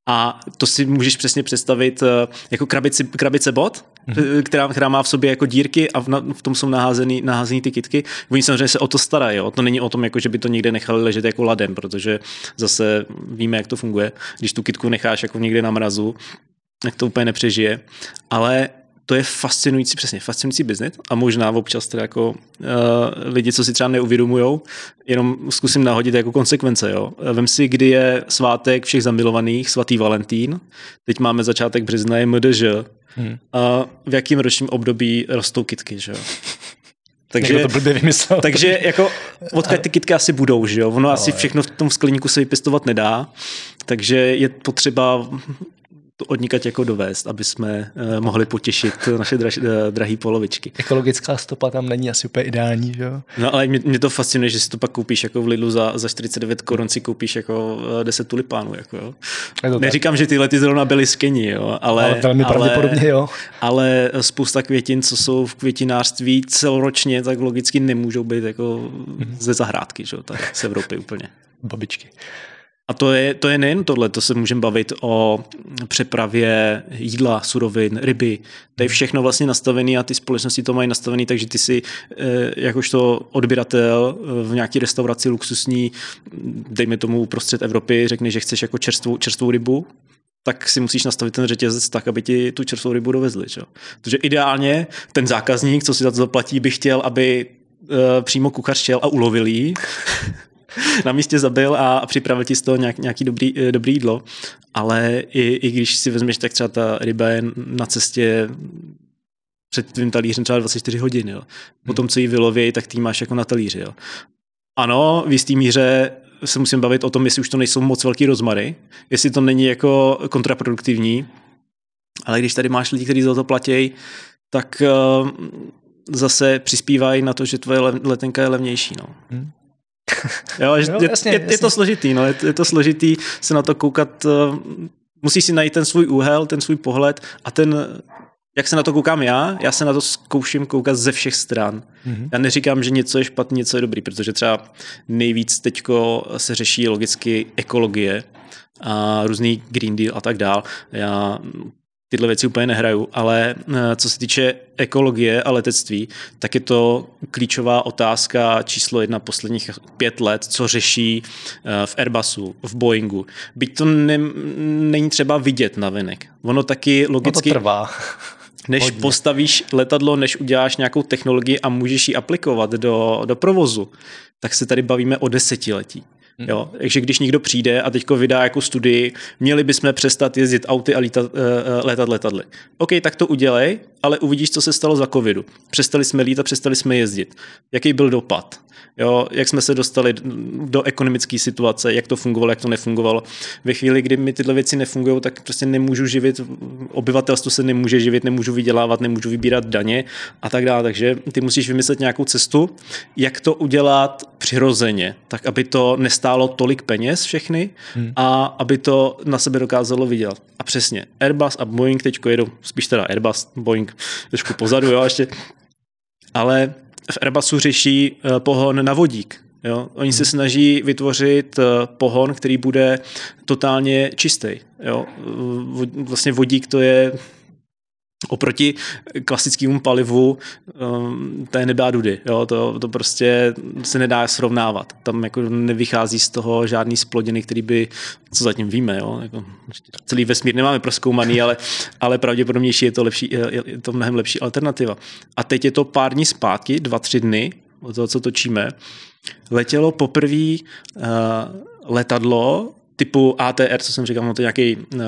S2: A to si můžeš přesně představit eh, jako krabici, krabice bot, mm-hmm. která, která má v sobě jako dírky a v, v tom jsou naházený, naházený ty kitky. Oni samozřejmě se o to starají. Jo? To není o tom, jako, že by to někde nechali ležet jako ladem, protože zase víme, jak to funguje. Když tu kitku necháš jako někde na mrazu, tak to úplně nepřežije. Ale to je fascinující, přesně, fascinující biznis a možná občas teda jako uh, lidi, co si třeba neuvědomujou, jenom zkusím nahodit jako konsekvence, jo. Vem si, kdy je svátek všech zamilovaných, svatý Valentín, teď máme začátek března, je MDŽ, hmm. a v jakém ročním období rostou kitky, že jo.
S1: Takže, to blbě vymyslel.
S2: takže jako odkud ty kitky asi budou, že jo? Ono no, asi všechno v tom skleníku se vypěstovat nedá, takže je potřeba to odnikat jako dovést, aby jsme uh, mohli potěšit naše draž, uh, drahé polovičky.
S1: Ekologická stopa tam není asi úplně ideální, že jo?
S2: No ale mě, mě, to fascinuje, že si to pak koupíš jako v Lidlu za, za 49 korun si koupíš jako 10 eh, tulipánů, jako jo. Neříkám, tak. že tyhle ty zrovna byly z Keni, jo, ale,
S1: ale velmi ale, pravděpodobně, jo.
S2: Ale spousta květin, co jsou v květinářství celoročně, tak logicky nemůžou být jako mm-hmm. ze zahrádky, že jo, tak z Evropy úplně.
S1: Babičky.
S2: A to je, to je nejen tohle, to se můžeme bavit o přepravě jídla, surovin, ryby. To je všechno vlastně nastavené a ty společnosti to mají nastavené, takže ty si eh, jakožto odběratel eh, v nějaké restauraci luxusní, dejme tomu prostřed Evropy, řekne, že chceš jako čerstvou, čerstvou rybu, tak si musíš nastavit ten řetězec tak, aby ti tu čerstvou rybu dovezli. Čo? Protože ideálně ten zákazník, co si za to zaplatí, by chtěl, aby uh, přímo kuchař šel a ulovil jí na místě zabil a připravil ti z toho nějak, nějaký dobrý, eh, dobrý jídlo. Ale i, i když si vezmeš, tak třeba ta ryba je na cestě před tvým talířem třeba 24 hodin. Jo. Potom, co ji vylovějí, tak ty máš jako na talíři. Jo. Ano, v jistý míře se musím bavit o tom, jestli už to nejsou moc velký rozmary, jestli to není jako kontraproduktivní, ale když tady máš lidi, kteří za to platí, tak uh, zase přispívají na to, že tvoje letenka je levnější. No. Hmm. Jo, jo, je, jasně, je, jasně. je to složitý, no, je, je to složitý se na to koukat, uh, musíš si najít ten svůj úhel, ten svůj pohled a ten, jak se na to koukám já, já se na to zkouším koukat ze všech stran. Mm-hmm. Já neříkám, že něco je špatný, něco je dobrý, protože třeba nejvíc teďko se řeší logicky ekologie a různý Green Deal a tak dál. Já tyhle věci úplně nehraju, ale eh, co se týče ekologie a letectví, tak je to klíčová otázka číslo jedna posledních pět let, co řeší eh, v Airbusu, v Boeingu. Byť to ne, není třeba vidět na venek. Ono taky logicky...
S1: No to trvá.
S2: Než Hodně. postavíš letadlo, než uděláš nějakou technologii a můžeš ji aplikovat do, do provozu, tak se tady bavíme o desetiletí. Mm. Jo, takže když někdo přijde a teďko vydá jako studii, měli bychom přestat jezdit auty a lítat, uh, letat letadly. OK, tak to udělej, ale uvidíš, co se stalo za covidu. Přestali jsme lítat, přestali jsme jezdit. Jaký byl dopad? Jo, jak jsme se dostali do ekonomické situace, jak to fungovalo, jak to nefungovalo. Ve chvíli, kdy mi tyhle věci nefungují, tak prostě nemůžu živit, obyvatelstvo se nemůže živit, nemůžu vydělávat, nemůžu vybírat daně a tak dále. Takže ty musíš vymyslet nějakou cestu, jak to udělat přirozeně, tak aby to nestálo tolik peněz všechny hmm. a aby to na sebe dokázalo vydělat. A přesně, Airbus a Boeing teď jedou, spíš teda Airbus, Boeing trošku pozadu, jo, ještě, ale v Airbusu řeší eh, pohon na vodík. Jo? Oni se hmm. snaží vytvořit eh, pohon, který bude totálně čistý. Jo? Vlastně vodík to je oproti klasickému palivu to je nebá dudy. Jo? To, to prostě se nedá srovnávat. Tam jako nevychází z toho žádný splodiny, který by, co zatím víme, jo? Jako, celý vesmír nemáme proskoumaný, ale, ale pravděpodobnější je to, lepší, je to mnohem lepší alternativa. A teď je to pár dní zpátky, dva, tři dny, od toho, co točíme, letělo poprvé uh, letadlo typu ATR, co jsem říkal, no to nějaký uh,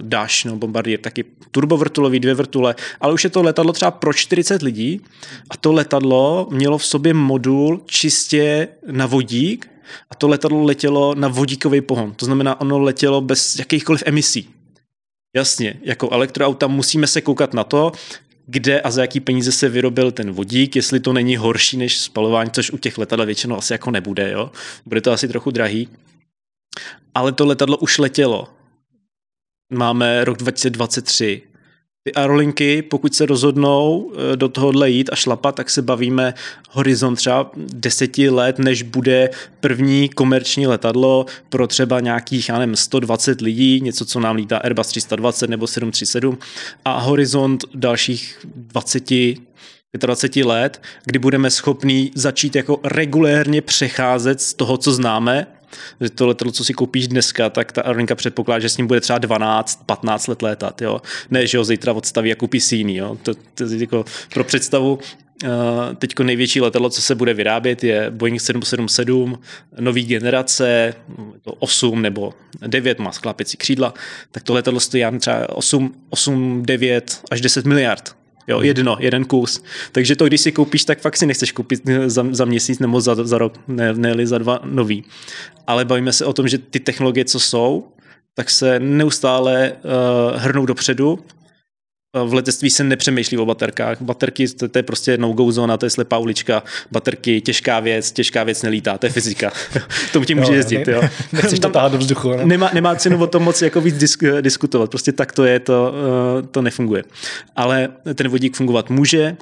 S2: Dash nebo Bombardier, taky turbovrtulový, dvě vrtule, ale už je to letadlo třeba pro 40 lidí a to letadlo mělo v sobě modul čistě na vodík a to letadlo letělo na vodíkový pohon. To znamená, ono letělo bez jakýchkoliv emisí. Jasně, jako elektroauta musíme se koukat na to, kde a za jaký peníze se vyrobil ten vodík, jestli to není horší než spalování, což u těch letadel většinou asi jako nebude, jo. Bude to asi trochu drahý, Ale to letadlo už letělo. Máme rok 2023 ty aerolinky, pokud se rozhodnou eh, do tohohle jít a šlapat, tak se bavíme horizont třeba deseti let, než bude první komerční letadlo pro třeba nějakých, já nevím, 120 lidí, něco, co nám lítá Airbus 320 nebo 737 a horizont dalších 20 25 let, kdy budeme schopni začít jako regulérně přecházet z toho, co známe, že to letadlo, co si koupíš dneska, tak ta aerolinka předpokládá, že s ním bude třeba 12, 15 let létat, jo. Ne, že ho zítra odstaví a koupí si jiný, jo. To, to, jako pro představu, Uh, teď největší letadlo, co se bude vyrábět, je Boeing 777, nový generace, to 8 nebo 9 má sklápěcí křídla, tak to letadlo stojí třeba 8, 8, 9 až 10 miliard. Jo, jedno, jeden kus. Takže to, když si koupíš, tak fakt si nechceš koupit za, za měsíc nebo za, za rok, ne, ne za dva nový. Ale bavíme se o tom, že ty technologie, co jsou, tak se neustále uh, hrnou dopředu v letectví se nepřemýšlí o baterkách. Baterky, to, to je prostě no-go zóna, to je slepá ulička. Baterky, těžká věc, těžká věc nelítá, to je fyzika. Tomu tím může jezdit. Jo.
S1: Nechceš to táhat do vzduchu. Ne?
S2: Nemá, nemá cenu o tom moc jako víc disk, diskutovat. Prostě tak to je, to, uh, to nefunguje. Ale ten vodík fungovat může,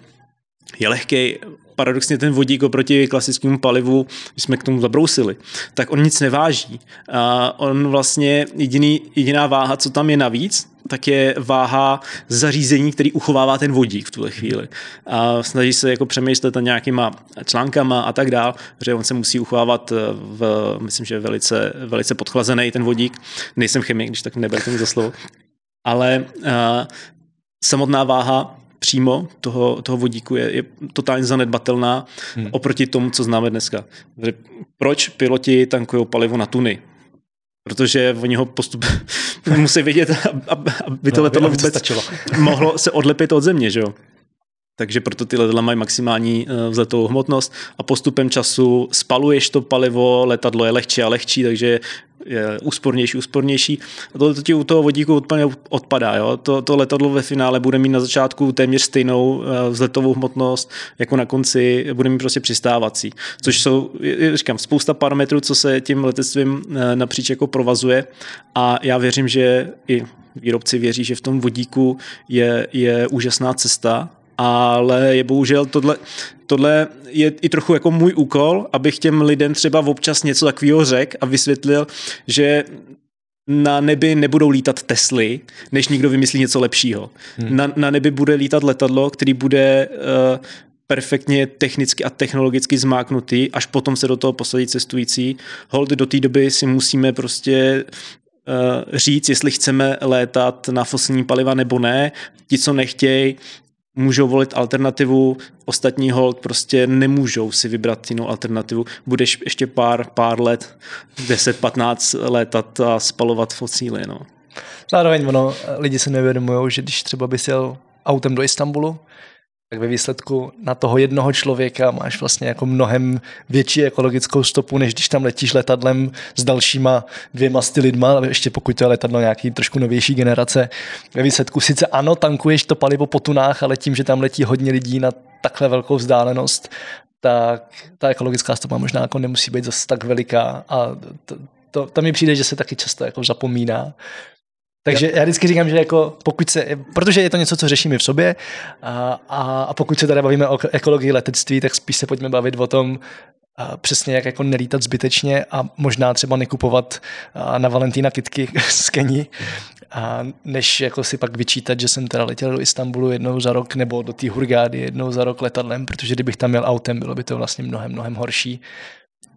S2: je lehký, paradoxně ten vodík oproti klasickému palivu, když jsme k tomu zabrousili, tak on nic neváží. A on vlastně jediný, jediná váha, co tam je navíc, tak je váha zařízení, který uchovává ten vodík v tuhle chvíli. A snaží se jako přemýšlet nad nějakýma článkama a tak dál, že on se musí uchovávat v, myslím, že velice, velice podchlazený ten vodík. Nejsem chemik, když tak neberte mi za slovo. Ale uh, samotná váha přímo toho, toho vodíku je, je totálně zanedbatelná hmm. oproti tomu, co známe dneska. Proč piloti tankují palivo na tuny? Protože oni ho postup musí vědět, aby to no, letadlo vůbec stačilo. mohlo se odlepit od země, že jo? takže proto ty letadla mají maximální eh, vzletovou hmotnost a postupem času spaluješ to palivo, letadlo je lehčí a lehčí, takže je úspornější, úspornější. A to, to ti u toho vodíku úplně odpadá. Jo? To, to letadlo ve finále bude mít na začátku téměř stejnou eh, vzletovou hmotnost, jako na konci bude mít prostě přistávací. Což jsou, říkám, spousta parametrů, co se tím letectvím eh, napříč jako provazuje a já věřím, že i výrobci věří, že v tom vodíku je, je úžasná cesta ale je bohužel tohle, tohle je i trochu jako můj úkol, abych těm lidem třeba občas něco takového řekl a vysvětlil, že na nebi nebudou lítat Tesly, než někdo vymyslí něco lepšího. Hmm. Na, na nebi bude lítat letadlo, který bude uh, perfektně technicky a technologicky zmáknutý, až potom se do toho posadí cestující. Hold do té doby si musíme prostě uh, říct, jestli chceme létat na fosilní paliva nebo ne. Ti, co nechtějí, můžou volit alternativu, ostatní hold prostě nemůžou si vybrat jinou alternativu. Budeš ještě pár, pár let, 10-15 let a spalovat fosíly. No.
S1: Zároveň ono, lidi se nevědomují, že když třeba bys jel autem do Istanbulu, tak ve výsledku na toho jednoho člověka máš vlastně jako mnohem větší ekologickou stopu, než když tam letíš letadlem s dalšíma dvěma sty lidma, ještě pokud to je letadlo nějaký trošku novější generace. Ve výsledku sice ano, tankuješ to palivo po tunách, ale tím, že tam letí hodně lidí na takhle velkou vzdálenost, tak ta ekologická stopa možná jako nemusí být zase tak veliká a to, to, to mi přijde, že se taky často jako zapomíná. Takže já vždycky říkám, že jako pokud se, protože je to něco, co řešíme v sobě a, a, a pokud se tady bavíme o ekologii letectví, tak spíš se pojďme bavit o tom, a přesně jak jako nelítat zbytečně a možná třeba nekupovat na Valentína kitky z Keni, a než jako si pak vyčítat, že jsem teda letěl do Istanbulu jednou za rok nebo do té Hurgády jednou za rok letadlem, protože kdybych tam měl autem, bylo by to vlastně mnohem, mnohem horší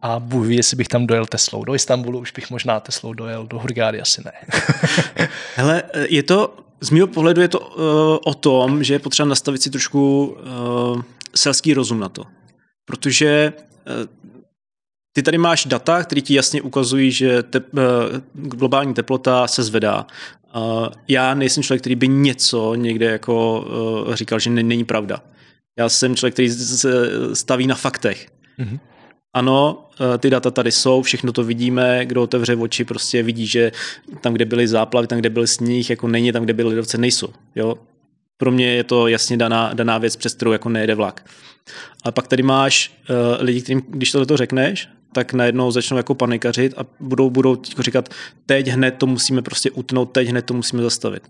S1: a Bůh ví, jestli bych tam dojel Teslou. Do Istanbulu už bych možná Teslou dojel, do Hurgády asi ne.
S2: Hele, je to, z mého pohledu je to uh, o tom, že je potřeba nastavit si trošku uh, selský rozum na to. Protože uh, ty tady máš data, které ti jasně ukazují, že te, uh, globální teplota se zvedá. Uh, já nejsem člověk, který by něco někde jako uh, říkal, že není pravda. Já jsem člověk, který se staví na faktech. Mm-hmm ano, eh, ty data tady jsou, všechno to vidíme, kdo otevře oči, prostě vidí, že tam, kde byly záplavy, tam, kde byl sníh, jako není, tam, kde byly ledovce, nejsou. Jo? Pro mě je to jasně daná, daná věc, přes kterou jako nejede vlak. Ale pak tady máš uh, lidi, kterým, když to řekneš, tak najednou začnou jako panikařit a budou, budou říkat, teď hned to musíme prostě utnout, teď hned to musíme zastavit.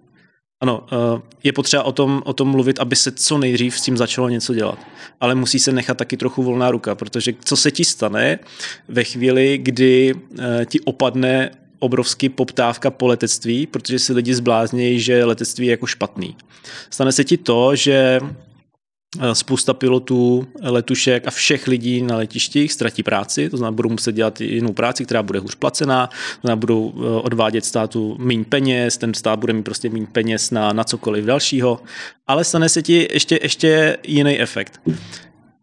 S2: Ano, eh, je potřeba o tom, o tom mluvit, aby se co nejdřív s tím začalo něco dělat. Ale musí se nechat taky trochu volná ruka, protože co se ti stane ve chvíli, kdy eh, ti opadne obrovský poptávka po letectví, protože si lidi zbláznějí, že letectví je jako špatný. Stane se ti to, že spousta pilotů, letušek a všech lidí na letištích ztratí práci, to znamená, budou muset dělat jinou práci, která bude hůř placená, to znamená, budou eh, odvádět státu méně peněz, ten stát bude mít prostě méně peněz na, na cokoliv dalšího, ale stane se ti ještě, ještě jiný efekt.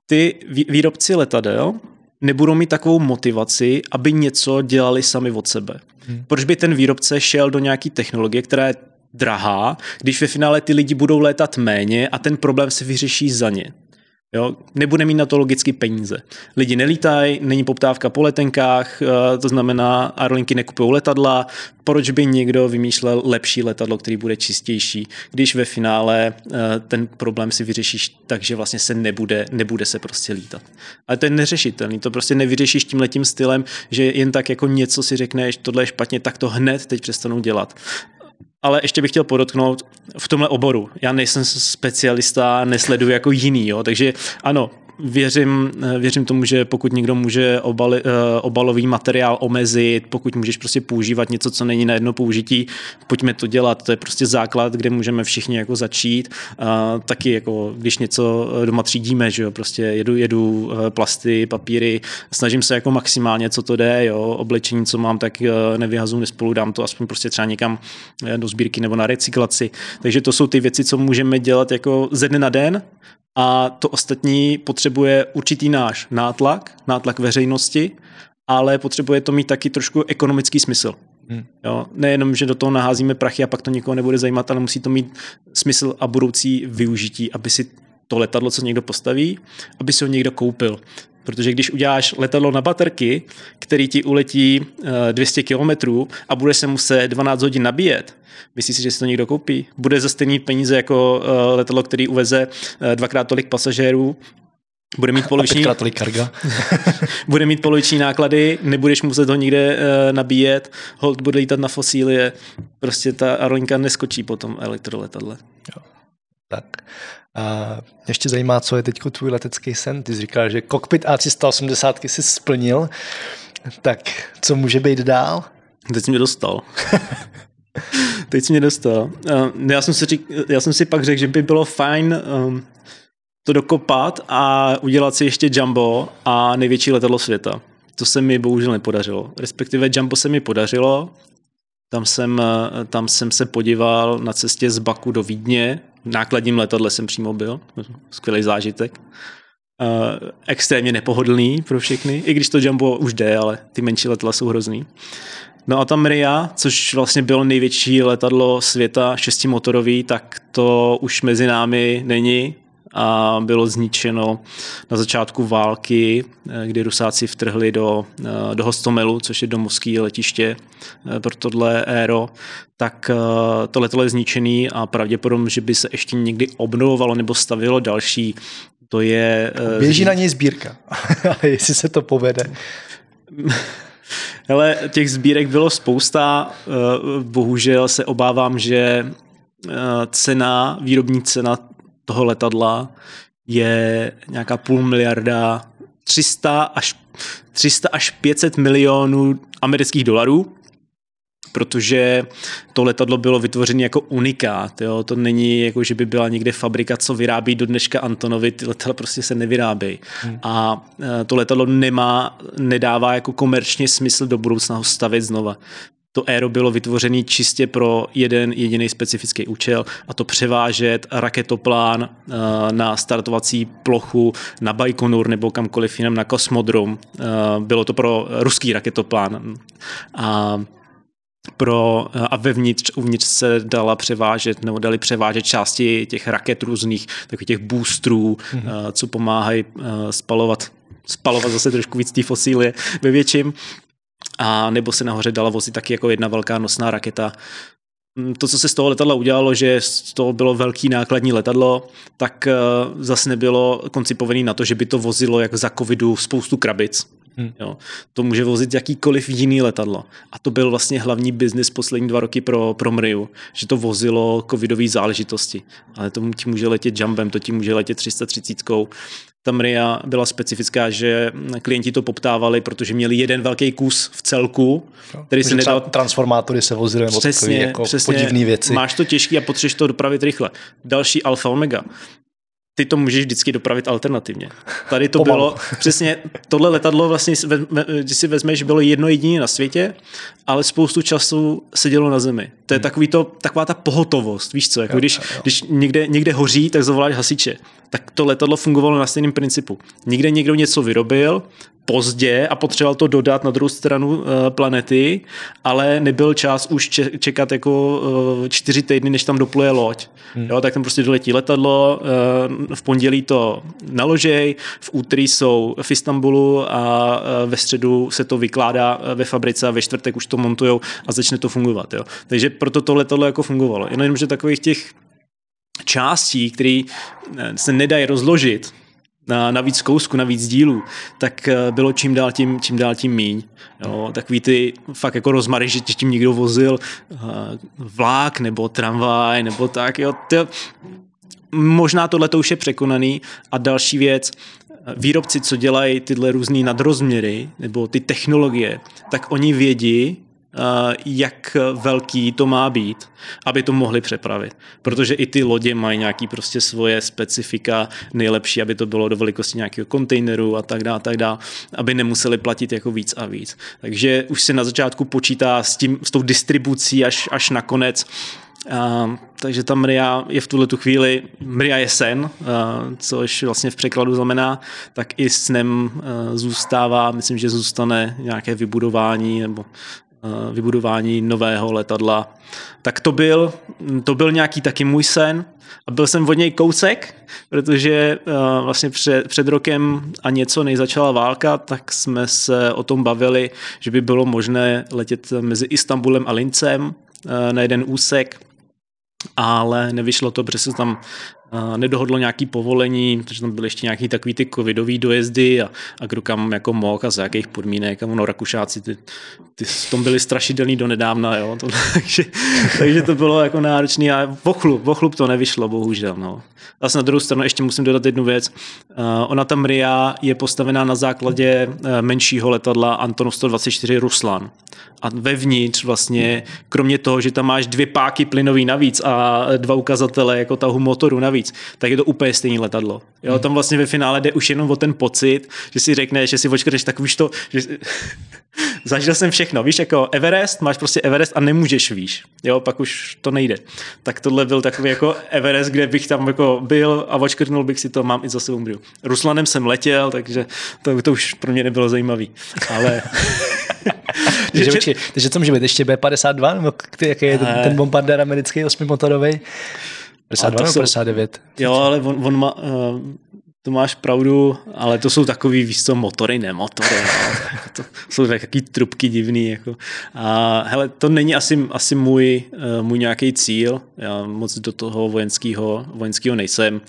S2: Ty výrobci letadel nebudou mít takovou motivaci, aby něco dělali sami od sebe. Hmm. Proč by ten výrobce šel do nějaké technologie, která je drahá, když ve finále ty lidi budou létat méně a ten problém se vyřeší za ně. Jo, nebude mít na to logicky peníze. Lidi nelítají, není poptávka po letenkách, eh, to znamená, aerolinky nekupují letadla. Proč by někdo vymýšlel lepší letadlo, který bude čistější, když ve finále eh, ten problém si vyřešíš tak, že vlastně se nebude, nebude se prostě lítat. Ale to je neřešitelný, to prostě nevyřešíš tím letím stylem, že jen tak jako něco si řekneš, tohle je špatně, tak to hned teď přestanou dělat. Ale ještě bych chtěl podotknout v tomhle oboru. Já nejsem specialista, nesleduji jako jiný, jo, takže ano, věřím, věřím tomu, že pokud někdo může obali, eh, obalový materiál omezit, pokud můžeš prostě používat něco, co není na jedno použití, pojďme to dělat. To je prostě základ, kde můžeme všichni jako začít. Taky jako, když něco doma třídíme, že jo, prostě jedu, jedu eh, plasty, papíry, snažím se jako maximálně, co to jde, jo, oblečení, co mám, tak eh, nevyhazu, nespolu, dám to aspoň prostě třeba někam do sbírky nebo na recyklaci. Takže to jsou ty věci, co můžeme dělat jako ze dne na den, a to ostatní potřebuje určitý náš nátlak, nátlak veřejnosti, ale potřebuje to mít taky trošku ekonomický smysl. Hmm. Jo, nejenom, že do toho naházíme prachy a pak to nikoho nebude zajímat, ale musí to mít smysl a budoucí využití, aby si to letadlo, co někdo postaví, aby si ho někdo koupil. Protože když uděláš letadlo na baterky, který ti uletí 200 eh, kilometrů a bude se muset 12 hodin nabíjet, myslíš si, že si to někdo koupí? Bude za stejný peníze jako eh, letadlo, který uveze eh, dvakrát tolik pasažérů, bude mít poloviční,
S1: karga.
S2: bude mít poloviční náklady, nebudeš muset ho nikde uh, nabíjet, hold bude lítat na fosílie, prostě ta aerolinka neskočí po tom elektroletadle. Jo.
S1: Tak. A ještě zajímá, co je teď tvůj letecký sen. Ty jsi říkal, že kokpit A380 si splnil, tak co může být dál?
S2: Teď jsi mě dostal. teď jsi mě dostal. Já jsem si, řík, já jsem si pak řekl, že by bylo fajn um, to dokopat a udělat si ještě Jumbo a největší letadlo světa. To se mi bohužel nepodařilo. Respektive Jumbo se mi podařilo, tam jsem, tam jsem se podíval na cestě z Baku do Vídně, nákladním letadle jsem přímo byl, skvělý zážitek. Uh, extrémně nepohodlný pro všechny, i když to Jumbo už jde, ale ty menší letadla jsou hrozný. No a tam Ria, což vlastně bylo největší letadlo světa, šestimotorový, tak to už mezi námi není a bylo zničeno na začátku války, eh, kdy Rusáci vtrhli do, eh, do Hostomelu, což je domovské letiště eh, pro tohle éro, tak to letadlo je zničený a pravděpodobně, že by se ještě někdy obnovovalo nebo stavilo další. To je...
S1: Běží na něj sbírka, jestli se to povede.
S2: Hele, těch sbírek bylo spousta, bohužel se obávám, že cena, výrobní cena toho letadla je nějaká půl miliarda, 300 až, 300 až 500 milionů amerických dolarů, protože to letadlo bylo vytvořené jako unikát. Jo? To není jako, že by byla někde fabrika, co vyrábí do dneška Antonovi, ty letadla prostě se nevyrábějí. Hmm. A e, to letadlo nemá, nedává jako komerčně smysl do budoucna ho stavět znova to aero bylo vytvořené čistě pro jeden jediný specifický účel a to převážet raketoplán eh, na startovací plochu na Baikonur nebo kamkoliv jinam na kosmodrom. Eh, bylo to pro ruský raketoplán. A pro, a vevnitř, uvnitř se dala převážet, nebo dali převážet části těch raket různých, takových těch boostrů, mm-hmm. co pomáhají spalovat spalovat zase trošku víc té fosílie ve větším a nebo se nahoře dala vozit taky jako jedna velká nosná raketa. Mm, to, co se z toho letadla udělalo, že to bylo velký nákladní letadlo, tak eh, zase nebylo koncipované na to, že by to vozilo jak za covidu spoustu krabic. Hmm. Jo. To může vozit jakýkoliv jiný letadlo. A to byl vlastně hlavní biznis poslední dva roky pro, pro Mriu, že to vozilo covidové záležitosti. Ale to ti může letět jumpem, to ti může letět 330 ta Mria byla specifická, že klienti to poptávali, protože měli jeden velký kus v celku,
S1: který se nedal... Transformátory se vozily nebo přesně, jako přesně, podivné věci.
S2: Máš to těžký a potřebuješ to dopravit rychle. Další Alfa Omega ty to můžeš vždycky dopravit alternativně. Tady to Pomalu. bylo, přesně, tohle letadlo vlastně, když si vezmeš, bylo jedno jediné na světě, ale spoustu času sedělo na zemi. To je hmm. takový to, taková ta pohotovost, víš co, jako jo, když, jo. když někde, někde hoří, tak zavoláš hasiče. Tak to letadlo fungovalo na stejném principu. Někde někdo něco vyrobil, pozdě a potřeboval to dodat na druhou stranu eh, planety, ale nebyl čas už čekat jako eh, čtyři týdny, než tam dopluje loď. Hmm. Jo, tak tam prostě doletí letadlo, eh, v pondělí to naložej, v úterý jsou v Istanbulu a ve středu se to vykládá ve fabrice a ve čtvrtek už to montujou a začne to fungovat. Jo. Takže proto to letadlo jako fungovalo. Jenom, že takových těch částí, které se nedají rozložit, na, na víc kousku, na víc dílů, tak eh, bylo čím dál tím, čím dál tím míň. Jo, takový ty fakt jako rozmary, že tím někdo vozil uh, vlák nebo tramvaj nebo tak. Jo, to, možná tohle to už je překonaný. A další věc, výrobci, co dělají tyhle různé nadrozměry nebo ty technologie, tak oni vědí, Eh, jak velký to má být, aby to mohli přepravit. Protože i ty lodě mají nějaký prostě svoje specifika, nejlepší, aby to bylo do velikosti nějakého kontejneru a tak dále, tak dále, aby nemuseli platit jako víc a víc. Takže už se na začátku počítá s, tím, s tou distribucí až, až na konec. Uh, takže ta Mria je v tuhle tu chvíli, Mria je sen, uh, což vlastně v překladu znamená, tak i snem uh, zůstává, myslím, že zůstane nějaké vybudování nebo Eh, vybudování nového letadla. Tak to byl, to byl nějaký taky můj sen a byl jsem od něj kousek, protože uh, vlastně před, před rokem a něco než začala válka, tak jsme se o tom bavili, že by bylo možné letět mezi Istanbulem a Lincem uh, na jeden úsek, ale nevyšlo to, protože se tam nedohodlo nějaký povolení, protože tam byly ještě nějaký takový ty covidový dojezdy a, a kdo kam jako mohl a za jakých podmínek a ono Rakušáci ty, ty v tom byli strašidelný do nedávna, jo, to, takže, takže, to bylo jako náročný a vochlup, vochlup to nevyšlo, bohužel, no. Zase na druhou stranu ještě musím dodat jednu věc. Uh, ona ta Mria je postavená na základě uh, menšího letadla Antonov 124 Ruslan. A vevnitř vlastně, kromě toho, že tam máš dvě páky plynový navíc a dva ukazatele jako tahu motoru navíc, víc, tak je to úplně stejné letadlo. Jo, tam vlastně ve finále jde už jenom o ten pocit, že si řekneš, že si očkreš, tak víš to, že zažil jsem všechno, víš, jako Everest, máš prostě Everest a nemůžeš víš, jo, pak už to nejde. Tak tohle byl takový jako Everest, kde bych tam jako byl a očkrtnul bych si to, mám i za sebou Ruslanem jsem letěl, takže to, to už pro mě nebylo zajímavý, ale...
S1: takže, počkej, takže co může být, ještě B-52, nebo jaký je ten, ten bombardér americký osmimotorový? 52 nebo 59?
S2: Jo, ale on, on má, uh, to máš pravdu, ale to jsou takový, víš co, motory, ne motory, no, to jsou takový trubky divný, jako. A hele, to není asi, asi můj, uh, můj nějaký cíl, já moc do toho vojenského, vojenského nejsem,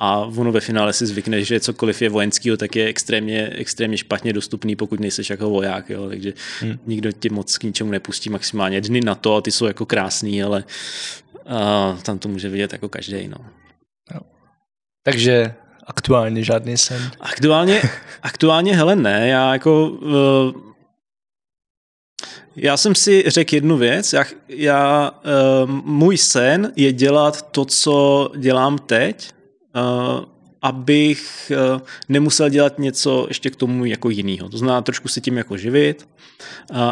S2: a ono ve finále si zvykne, že cokoliv je vojenského, tak je extrémně, extrémně špatně dostupný, pokud nejseš jako voják, jo. takže hmm. nikdo tě moc k ničemu nepustí maximálně. Dny na to, ty jsou jako krásný, ale a tam to může vidět jako každý. No.
S1: Jo. Takže aktuálně žádný sen?
S2: Aktuálně, aktuálně hele ne, já jako uh, já jsem si řekl jednu věc, já, já uh, můj sen je dělat to, co dělám teď, uh, abych uh, nemusel dělat něco ještě k tomu jako jinýho. To znamená trošku se tím jako živit,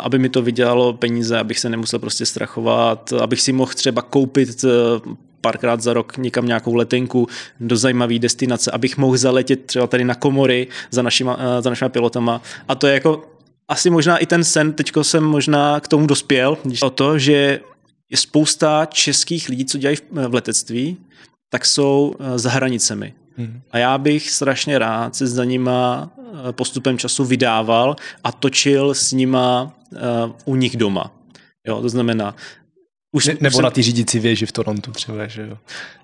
S2: aby mi to vydělalo peníze, abych se nemusel prostě strachovat, abych si mohl třeba koupit eh, párkrát za rok někam nějakou letenku do zajímavé destinace, abych mohl zaletět třeba tady na komory za našima, eh, za našima pilotama. A to je jako asi možná i ten sen, teďko jsem možná k tomu dospěl, o to, že je spousta českých lidí, co dělají v letectví, tak jsou eh, za hranicemi. Hmm. A já bych strašně rád se za nima eh, postupem času vydával a točil s nima uh, u nich doma. Jo, to znamená...
S1: Už, ne, nebo už jsem... na ty řídící věži v Torontu třeba, že jo.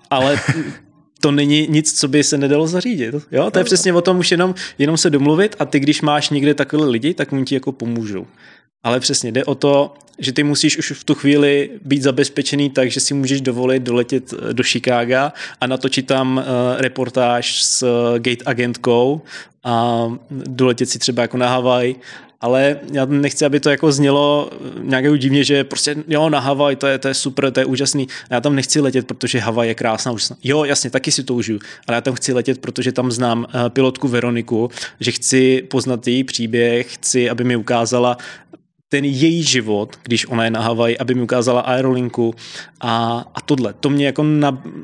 S2: Ale to není nic, co by se nedalo zařídit. Jo? To je přesně o tom už jenom, jenom se domluvit a ty, když máš někde takové lidi, tak oni ti jako pomůžou. Ale přesně jde o to, že ty musíš už v tu chvíli být zabezpečený tak, že si můžeš dovolit doletět eh, do Chicaga a natočit tam uh, reportáž s uh, gate agentkou a doletět si třeba jako na Havaj ale já nechci, aby to jako znělo nějak divně, že prostě jo, na Havaj, to je, to je super, to je úžasný. Já tam nechci letět, protože Havaj je krásná, úžasná. Jo, jasně, taky si to užiju, ale já tam chci letět, protože tam znám pilotku Veroniku, že chci poznat její příběh, chci, aby mi ukázala, ten její život, když ona je na Havaji, aby mi ukázala aerolinku a, a tohle. To mě jako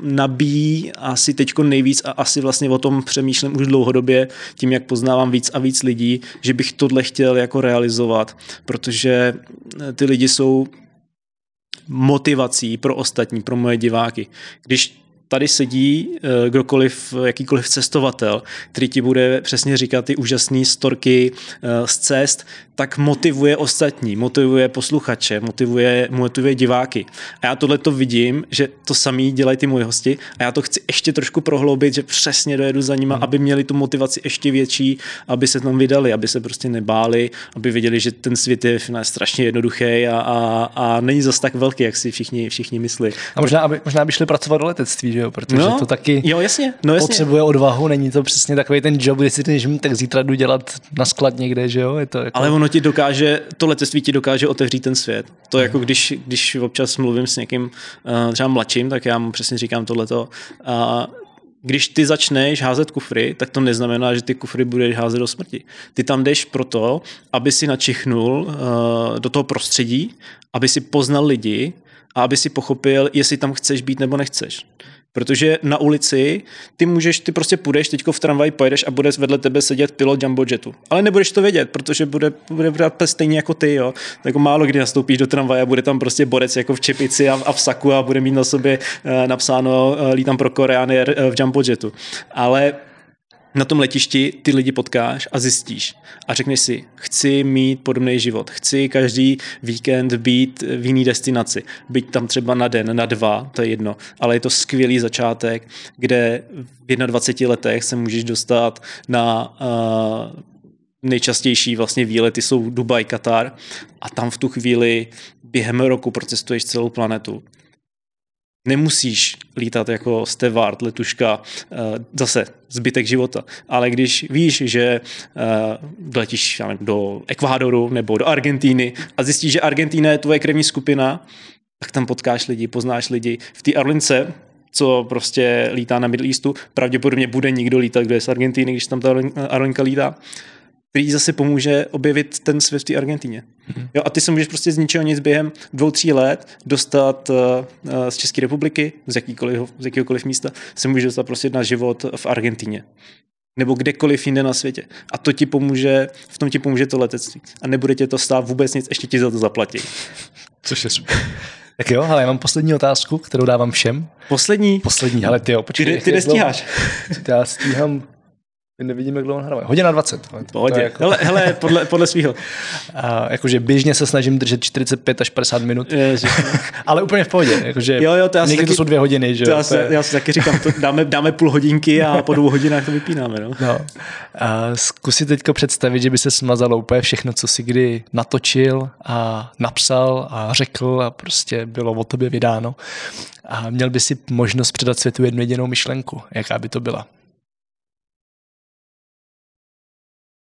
S2: nabíjí asi teďko nejvíc a asi vlastně o tom přemýšlím už dlouhodobě, tím, jak poznávám víc a víc lidí, že bych tohle chtěl jako realizovat, protože ty lidi jsou motivací pro ostatní, pro moje diváky. Když tady sedí eh, kdokoliv, jakýkoliv cestovatel, který ti bude přesně říkat ty úžasné storky eh, z cest, tak motivuje ostatní, motivuje posluchače, motivuje, motivuje diváky. A já tohle to vidím, že to samý dělají ty moji hosti a já to chci ještě trošku prohloubit, že přesně dojedu za nima, hmm. aby měli tu motivaci ještě větší, aby se tam vydali, aby se prostě nebáli, aby věděli, že ten svět je strašně jednoduchý a, a, a není zas tak velký, jak si všichni, všichni myslí.
S1: A možná, aby, možná by šli pracovat do letectví, že jo? protože
S2: no,
S1: to taky
S2: jo, jasně, no, jasně.
S1: potřebuje odvahu, není to přesně takový ten job, kdy si ty, hm, tak zítra jdu dělat na sklad někde, že jo? Je to jako...
S2: Ale ono ti dokáže, to letectví ti dokáže otevřít ten svět. To hmm. jako když, když občas mluvím s někým uh, třeba mladším, tak já mu přesně říkám tohleto. Uh, když ty začneš házet kufry, tak to neznamená, že ty kufry budeš házet do smrti. Ty tam jdeš proto, aby si načichnul uh, do toho prostředí, aby si poznal lidi a aby si pochopil, jestli tam chceš být nebo nechceš. Protože na ulici ty můžeš, ty prostě půjdeš, teďko v tramvaji pojedeš a bude vedle tebe sedět pilot jumbo jetu. Ale nebudeš to vědět, protože bude, bude brát stejně jako ty, jo. Tak jako málo kdy nastoupíš do tramvaje a bude tam prostě borec jako v čepici a, a v saku a bude mít na sobě uh, napsáno uh, lítám pro Koreany uh, v jumbo jetu. Ale na tom letišti ty lidi potkáš a zjistíš a řekneš si, chci mít podobný život, chci každý víkend být v jiný destinaci, být tam třeba na den, na dva, to je jedno, ale je to skvělý začátek, kde v 21 letech se můžeš dostat na uh, nejčastější vlastně výlety jsou Dubaj, Katar a tam v tu chvíli během roku procestuješ celou planetu Nemusíš lítat jako stevard, letuška, eh, zase zbytek života. Ale když víš, že eh, letíš do Ekvádoru nebo do Argentíny a zjistíš, že Argentína je tvoje krevní skupina, tak tam potkáš lidi, poznáš lidi. V té Arlince co prostě lítá na Middle Eastu, pravděpodobně bude někdo lítat, kdo je z Argentíny, když tam ta Arlinka lítá který zase pomůže objevit ten svět v té Argentíně. Mm-hmm. Jo, a ty se můžeš prostě z ničeho nic během dvou, tří let dostat uh, z České republiky, z, jakýkoliv, z jakýkoliv místa, se můžeš dostat prostě na život v Argentíně nebo kdekoliv jinde na světě. A to ti pomůže, v tom ti pomůže to letectví. A nebude tě to stát vůbec nic, ještě ti za to zaplatí.
S1: Což je super. Tak jo, ale já mám poslední otázku, kterou dávám všem.
S2: Poslední?
S1: Poslední, ale ty jo, počkej.
S2: Ty, ty nestíháš.
S1: Já stíhám Nevidíme, jak dlouho nahráváme. Hodina 20.
S2: Pohodě. Jako... Hele, hele, podle, podle svého.
S1: jakože běžně se snažím držet 45 až 50 minut. Ježiš. Ale úplně v pohodě. Jakože
S2: jo, jo, to
S1: někdy
S2: taky,
S1: to jsou dvě hodiny. Že?
S2: To já, si, já si taky říkám, to dáme, dáme půl hodinky a po dvou hodinách to vypínáme. No.
S1: No. A zkusit teďka představit, že by se smazalo úplně všechno, co si kdy natočil a napsal a řekl a prostě bylo o tobě vydáno. A měl by si možnost předat světu jednu jedinou myšlenku. Jaká by to byla?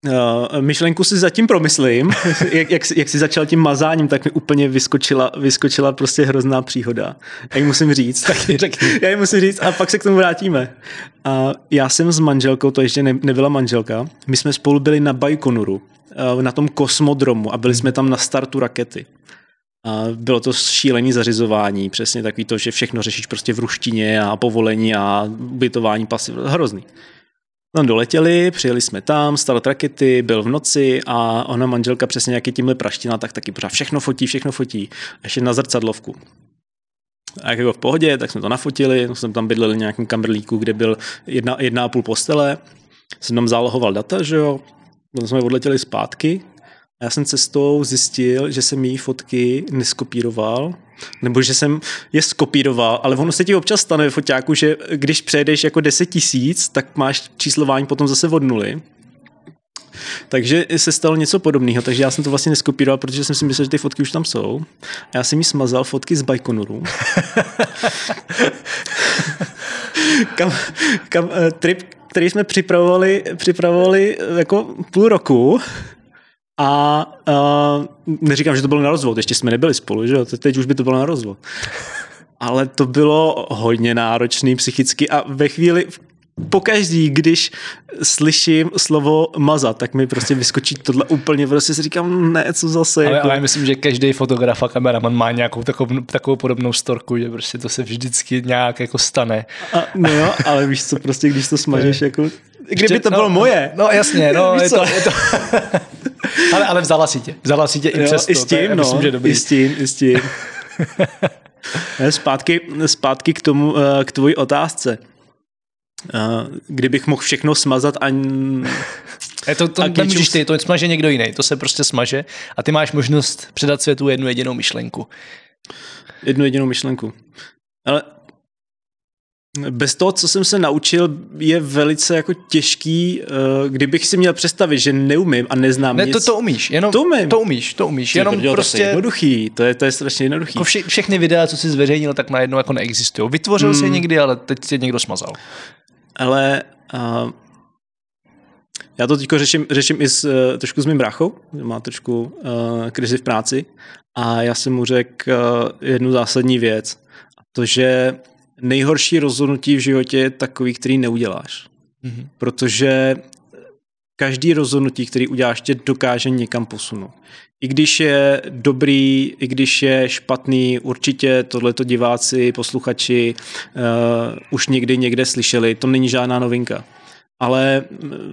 S2: Uh, myšlenku si zatím promyslím, jak, jak, jak jsi začal tím mazáním, tak mi úplně vyskočila, vyskočila prostě hrozná příhoda. Jak musím říct. tak. Já ji musím říct a pak se k tomu vrátíme. Uh, já jsem s manželkou, to ještě ne, nebyla manželka, my jsme spolu byli na Baikonuru, uh, na tom kosmodromu a byli jsme tam na startu rakety. A bylo to šílený zařizování, přesně takový to, že všechno řešíš prostě v ruštině a povolení a ubytování pasy, hrozný. Tam doletěli, přijeli jsme tam, start rakety, byl v noci a ona manželka přesně nějaký tímhle praština, tak taky pořád všechno fotí, všechno fotí. Ještě na zrcadlovku. A jak jako v pohodě, tak jsme to nafotili, jsme tam bydleli v nějakém kamberlíku, kde byl jedna, jedna a půl postele. Jsem tam zálohoval data, že jo. Potom jsme odletěli zpátky Já jsem cestou zjistil, že jsem její fotky neskopíroval, nebo že jsem je skopíroval, ale ono se ti občas stane ve foťáku, že když přejdeš jako 10 tisíc, tak máš číslování potom zase od nuly. Takže se stalo něco podobného, takže já jsem to vlastně neskopíroval, protože jsem si myslel, že ty fotky už tam jsou. A já jsem jí smazal fotky z Baikonuru. kam, kam, eh, trip, který jsme připravovali, připravovali jako půl roku a uh, neříkám, že to bylo na rozvod, ještě jsme nebyli spolu, že jo? teď už by to bylo na rozvod. Ale to bylo hodně náročný psychicky a ve chvíli, pokaždý, když slyším slovo mazat, tak mi prostě vyskočí tohle úplně, prostě si říkám, ne, co zase.
S1: Ale, jako... ale myslím, že každý fotograf a kameraman má nějakou takovou, takovou podobnou storku, že prostě to se vždycky nějak jako stane.
S2: A, no jo, ale víš co, prostě když to smažeš, jako Kdyby to
S1: no,
S2: bylo moje.
S1: No jasně, no, je to, je to... ale, ale vzala si tě. Vzala si tě i přesto.
S2: I s tím, no, myslím, že dobrý. I s tím, i s tím. zpátky, zpátky k tomu, eh, k tvojí otázce. Uh, kdybych mohl všechno smazat a...
S1: Je to, to nemůžeš ty, to smaže někdo jiný, to se prostě smaže a ty máš možnost předat světu jednu jedinou myšlenku.
S2: Jednu jedinou myšlenku. Ale bez toho, co jsem se naučil, je velice jako těžký, uh, kdybych si měl představit, že neumím a neznám
S1: ne,
S2: nic.
S1: to, to umíš, jenom to, umím. to umíš, to umíš, jenom
S2: Ty,
S1: prostě...
S2: To je jednoduchý, to je, to je strašně jednoduchý.
S1: Jako vše, všechny videa, co jsi zveřejnil, tak najednou jako neexistují. Vytvořil hmm. si někdy, ale teď tě někdo smazal.
S2: Ale uh, já to teď řeším, řeším i s, uh, trošku s mým bráchou, má trošku uh, krizi v práci a já jsem mu řekl uh, jednu zásadní věc, to, že nejhorší rozhodnutí v životě je takový, který neuděláš. Mm-hmm. Protože každý rozhodnutí, který uděláš, tě dokáže někam posunout. I když je dobrý, i když je špatný, určitě tohleto diváci, posluchači uh, už někdy někde slyšeli, to není žádná novinka. Ale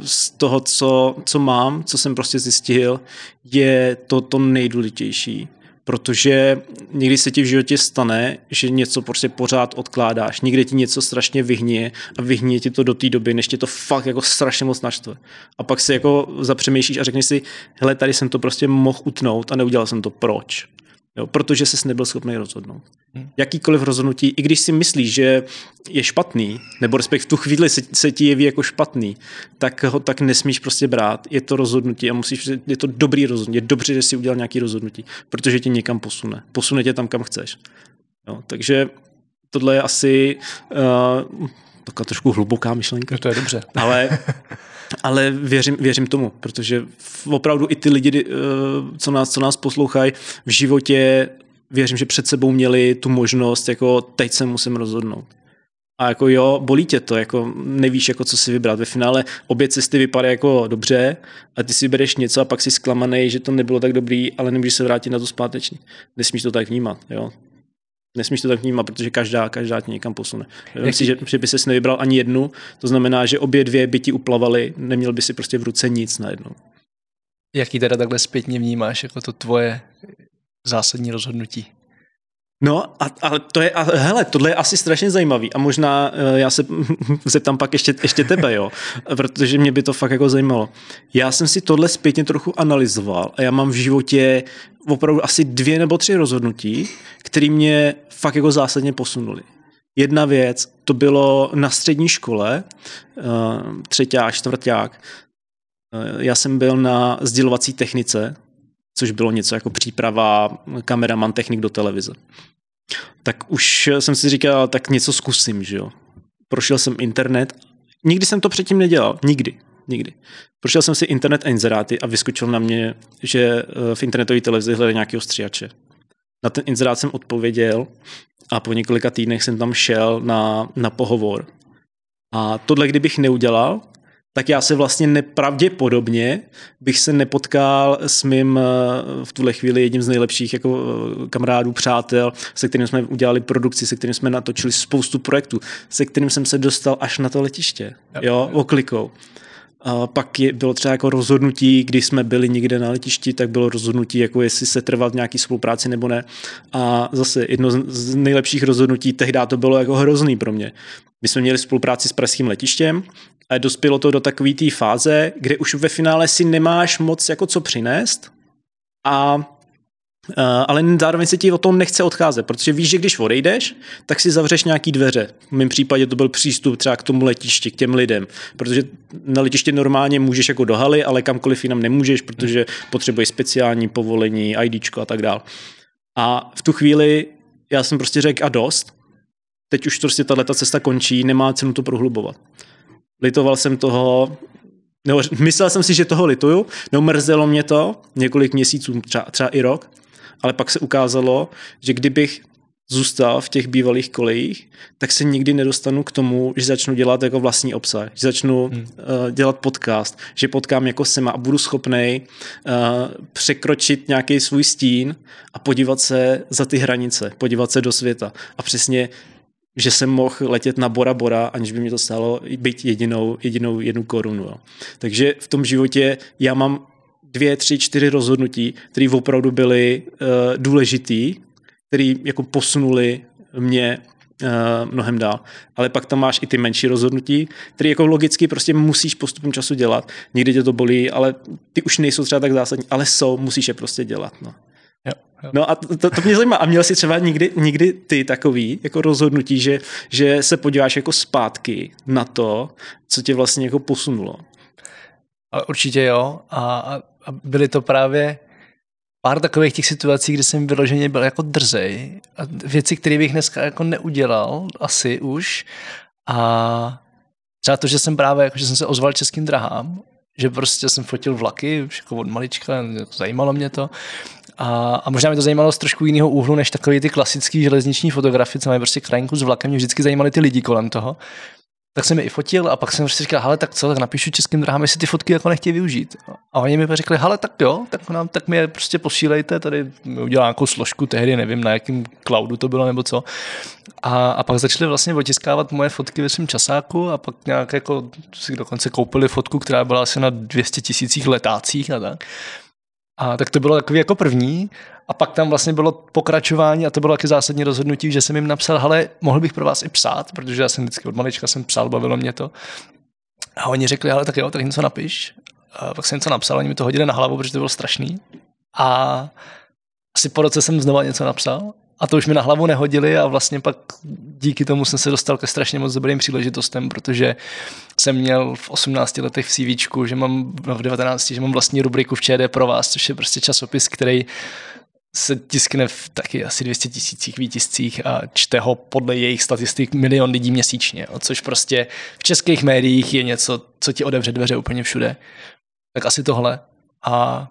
S2: z toho, co, co mám, co jsem prostě zjistil, je to to nejdůležitější protože někdy se ti v životě stane, že něco prostě pořád odkládáš, někde ti něco strašně vyhnie a vyhnie ti to do té doby, než tě to fakt jako strašně moc naštve. A pak si jako zapřemýšlíš a řekneš si, hele, tady jsem to prostě mohl utnout a neudělal jsem to, proč? Jo, protože jsi nebyl schopný rozhodnout. Hmm. Jakýkoliv rozhodnutí, i když si myslíš, že je špatný, nebo respekt v tu chvíli se, se ti jeví jako špatný, tak ho tak nesmíš prostě brát. Je to rozhodnutí a musíš, je to dobrý rozhodnutí. Je dobře, že jsi udělal nějaký rozhodnutí, protože tě někam posune. Posune tě tam, kam chceš. Jo, takže tohle je asi uh, taková trošku hluboká myšlenka.
S1: No to je dobře.
S2: Ale ale věřím, věřím tomu, protože opravdu i ty lidi, eh, co nás, co nás poslouchají v životě, věřím, že před sebou měli tu možnost, jako teď se musím rozhodnout. A jako jo, bolí tě to, jako nevíš, jako co si vybrat. Ve finále obě cesty vypadají jako dobře a ty si bereš něco a pak si zklamaný, že to nebylo tak dobrý, ale nemůžeš se vrátit na to zpáteční. Nesmíš to tak vnímat, jo. Nesmíš to tak vnímat, protože každá, každá tě někam posune. Myslím si, že, že by ses nevybral ani jednu, to znamená, že obě dvě by ti uplavaly, neměl by si prostě v ruce nic najednou.
S1: Jaký teda takhle zpětně vnímáš, jako to tvoje zásadní rozhodnutí?
S2: No, a, ale to je, a, hele, tohle je asi strašně zajímavý a možná uh, já se zeptám pak ještě, ještě tebe, jo, protože mě by to fakt jako zajímalo. Já jsem si tohle zpětně trochu analyzoval a já mám v životě opravdu asi dvě nebo tři rozhodnutí, které mě fakt jako zásadně posunuli. Jedna věc, to bylo na střední škole, uh, třetíák, čtvrták, uh, já jsem byl na sdělovací technice, což bylo něco jako příprava kameraman technik do televize. Tak už jsem si říkal, tak něco zkusím, že jo. Prošel jsem internet, nikdy jsem to předtím nedělal, nikdy, nikdy. Prošel jsem si internet a inzeráty a vyskočil na mě, že eh, v internetové televizi hledají nějakého stříhače. Na ten inzerát jsem odpověděl a po několika týdnech jsem tam šel na, na pohovor. A tohle, kdybych neudělal, tak já se vlastně nepravděpodobně bych se nepotkal s mým eh, v tuhle chvíli jedním z nejlepších jako eh, kamarádů, přátel, se kterým jsme udělali produkci, se kterým jsme natočili spoustu projektů, se kterým jsem se dostal až na to letiště, jo, jo oklikou. A pak je, bylo třeba jako rozhodnutí, když jsme byli někde na letišti, tak bylo rozhodnutí, jako jestli se trvat v nějaký spolupráci nebo ne. A zase jedno z nejlepších rozhodnutí, tehdy to bylo jako hrozný pro mě. My jsme měli spolupráci s pražským letištěm a dospělo to do takové té fáze, kde už ve finále si nemáš moc jako co přinést, A Uh, ale zároveň se ti o tom nechce odcházet, protože víš, že když odejdeš, tak si zavřeš nějaký dveře. V mém případě to byl přístup třeba k tomu letišti, k těm lidem, protože na letiště normálně můžeš jako do haly, ale kamkoliv jinam nemůžeš, protože potřebuješ speciální povolení, IDčko a tak dál. A v tu chvíli já jsem prostě řekl a dost, teď už prostě tato cesta končí, nemá cenu to prohlubovat. Litoval jsem toho, nebo myslel jsem si, že toho lituju, no mrzelo mě to několik měsíců, třeba, třeba i rok, ale pak se ukázalo, že kdybych zůstal v těch bývalých kolejích, tak se nikdy nedostanu k tomu, že začnu dělat jako vlastní obsah, že začnu hmm. uh, dělat podcast, že potkám jako sema a budu schopný uh, překročit nějaký svůj stín a podívat se za ty hranice, podívat se do světa. A přesně že jsem mohl letět na Bora Bora, aniž by mě to stalo být jedinou, jedinou jednu korunu. Jo. Takže v tom životě já mám dvě, tři, čtyři rozhodnutí, které opravdu byly uh, důležitý, které jako posunuli mě uh, mnohem dál. Ale pak tam máš i ty menší rozhodnutí, které jako logicky prostě musíš postupem času dělat. Někdy tě to bolí, ale ty už nejsou třeba tak zásadní, ale jsou, musíš je prostě dělat. No.
S1: Jo, jo.
S2: No a to, to mě zajímá. A měl jsi třeba někdy, někdy ty takový jako rozhodnutí, že, že se podíváš jako zpátky na to, co tě vlastně jako posunulo?
S1: A určitě jo. A, a byly to právě pár takových těch situací, kdy jsem vyloženě byl jako drzej. A věci, které bych dneska jako neudělal, asi už. A třeba to, že jsem právě, jako, že jsem se ozval českým drahám, že prostě jsem fotil vlaky, už jako od malička, zajímalo mě to. A, a možná mě to zajímalo z trošku jiného úhlu, než takový ty klasický železniční fotografie, co mají prostě krajinku s vlakem, mě vždycky zajímaly ty lidi kolem toho tak jsem je i fotil a pak jsem si říkal, hele, tak co, tak napíšu českým drahám, jestli ty fotky jako nechtějí využít. A oni mi řekli, hele, tak jo, tak, nám, tak mi je prostě posílejte, tady udělám nějakou složku tehdy, nevím na jakém cloudu to bylo nebo co. A, a pak začali vlastně otiskávat moje fotky ve svém časáku a pak nějak jako si dokonce koupili fotku, která byla asi na 200 tisících letácích a tak. A tak to bylo takový jako první. A pak tam vlastně bylo pokračování a to bylo taky zásadní rozhodnutí, že jsem jim napsal, ale mohl bych pro vás i psát, protože já jsem vždycky od malička jsem psal, bavilo mě to. A oni řekli, ale tak jo, tak něco napiš. A pak jsem něco napsal, oni mi to hodili na hlavu, protože to bylo strašný. A asi po roce jsem znova něco napsal a to už mi na hlavu nehodili a vlastně pak díky tomu jsem se dostal ke strašně moc dobrým příležitostem, protože jsem měl v 18 letech v CV, že mám v 19, že mám vlastní rubriku v ČD pro vás, což je prostě časopis, který se tiskne v taky asi 200 tisících výtiscích a čte ho podle jejich statistik milion lidí měsíčně, což prostě v českých médiích je něco, co ti odevře dveře úplně všude. Tak asi tohle. A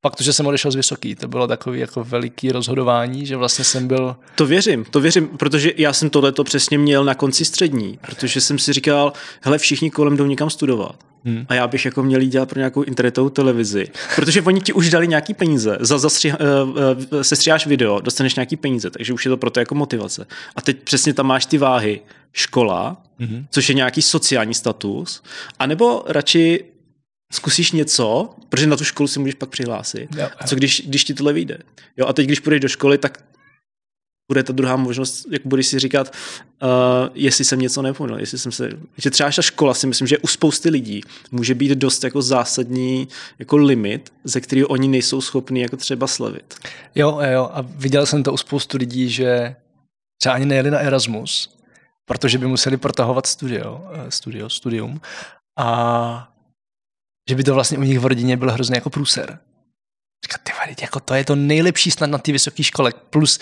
S1: pak to, že jsem odešel z Vysoký, to bylo takový jako veliký rozhodování, že vlastně jsem byl...
S2: To věřím, to věřím, protože já jsem tohleto přesně měl na konci střední, protože jsem si říkal, hele, všichni kolem jdou někam studovat. Hmm. A já bych jako měl jít dělat pro nějakou internetovou televizi. Protože oni ti už dali nějaký peníze. Za, za stři, uh, uh, sestříháš video, dostaneš nějaký peníze, takže už je to pro to jako motivace. A teď přesně tam máš ty váhy. Škola, hmm. což je nějaký sociální status, anebo radši zkusíš něco, protože na tu školu si můžeš pak přihlásit. Jo, jo. A co když, když ti tohle vyjde? Jo, a teď, když půjdeš do školy, tak bude ta druhá možnost, jak budeš si říkat, uh, jestli jsem něco nepoměl, jestli jsem se, že třeba ta škola si myslím, že u spousty lidí může být dost jako zásadní jako limit, ze kterého oni nejsou schopni jako třeba slavit.
S1: Jo, jo, a viděl jsem to u spoustu lidí, že třeba ani nejeli na Erasmus, protože by museli protahovat studio, eh, studio studium a že by to vlastně u nich v rodině byl hrozně jako průser. Říkat, ty vady, jako to je to nejlepší snad na ty vysoké škole, plus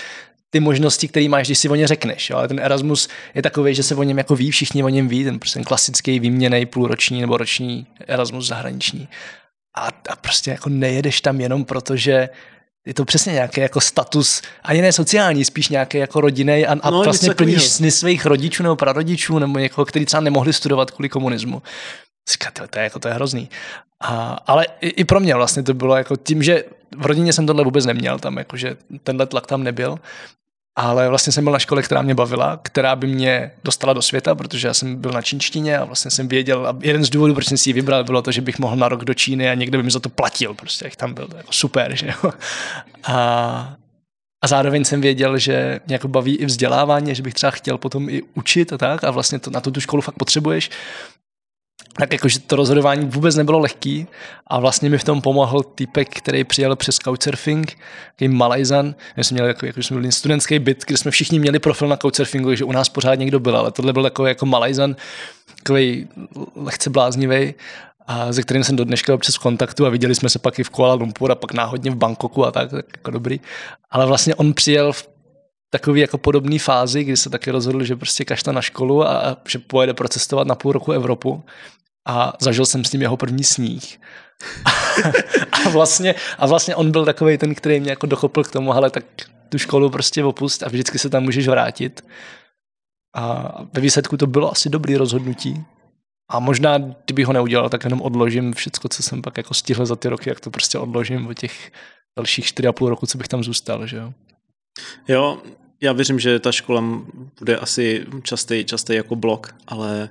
S1: ty možnosti, které máš, když si o ně řekneš. Jo? Ale ten Erasmus je takový, že se o něm jako ví, všichni o něm ví, ten prostě ten klasický výměný půlroční nebo roční Erasmus zahraniční. A, a prostě jako nejedeš tam jenom proto, že je to přesně nějaký jako status, ani ne sociální, spíš nějaký jako rodinný a, a no, vlastně plníš sny svých rodičů nebo prarodičů nebo někoho, který třeba nemohli studovat kvůli komunismu. Říká, to, to, je, jako, to je hrozný. A, ale i, i, pro mě vlastně to bylo jako tím, že v rodině jsem tohle vůbec neměl, tam jakože tenhle tlak tam nebyl, ale vlastně jsem byl na škole, která mě bavila, která by mě dostala do světa, protože já jsem byl na čínštině a vlastně jsem věděl, a jeden z důvodů, proč jsem si ji vybral, bylo to, že bych mohl na rok do Číny a někdo by mi za to platil, prostě jak tam byl, to jako super, že jo. A, a zároveň jsem věděl, že mě jako baví i vzdělávání, že bych třeba chtěl potom i učit a tak a vlastně to, na to tu školu fakt potřebuješ. Tak jakože to rozhodování vůbec nebylo lehký a vlastně mi v tom pomohl týpek, který přijel přes Couchsurfing, takový Malajzan. My jsme měli jako, jako jsme byli studentský byt, kde jsme všichni měli profil na Couchsurfingu, že u nás pořád někdo byl, ale tohle byl jako, jako Malajzan, takový lehce bláznivý a ze kterým jsem do dneška občas v kontaktu a viděli jsme se pak i v Kuala Lumpur a pak náhodně v Bangkoku a tak, tak jako dobrý. Ale vlastně on přijel v takový jako podobný fázi, kdy se taky rozhodl, že prostě kašta na školu a, a že pojede procestovat na půl roku Evropu a zažil jsem s ním jeho první sníh. a, vlastně, a vlastně on byl takový ten, který mě jako dochopil k tomu, ale tak tu školu prostě opust a vždycky se tam můžeš vrátit. A ve výsledku to bylo asi dobrý rozhodnutí. A možná, kdyby ho neudělal, tak jenom odložím všecko, co jsem pak jako stihl za ty roky, jak to prostě odložím o těch dalších čtyři a půl roku, co bych tam zůstal, že jo.
S2: Jo, já věřím, že ta škola bude asi častý, častý jako blok, ale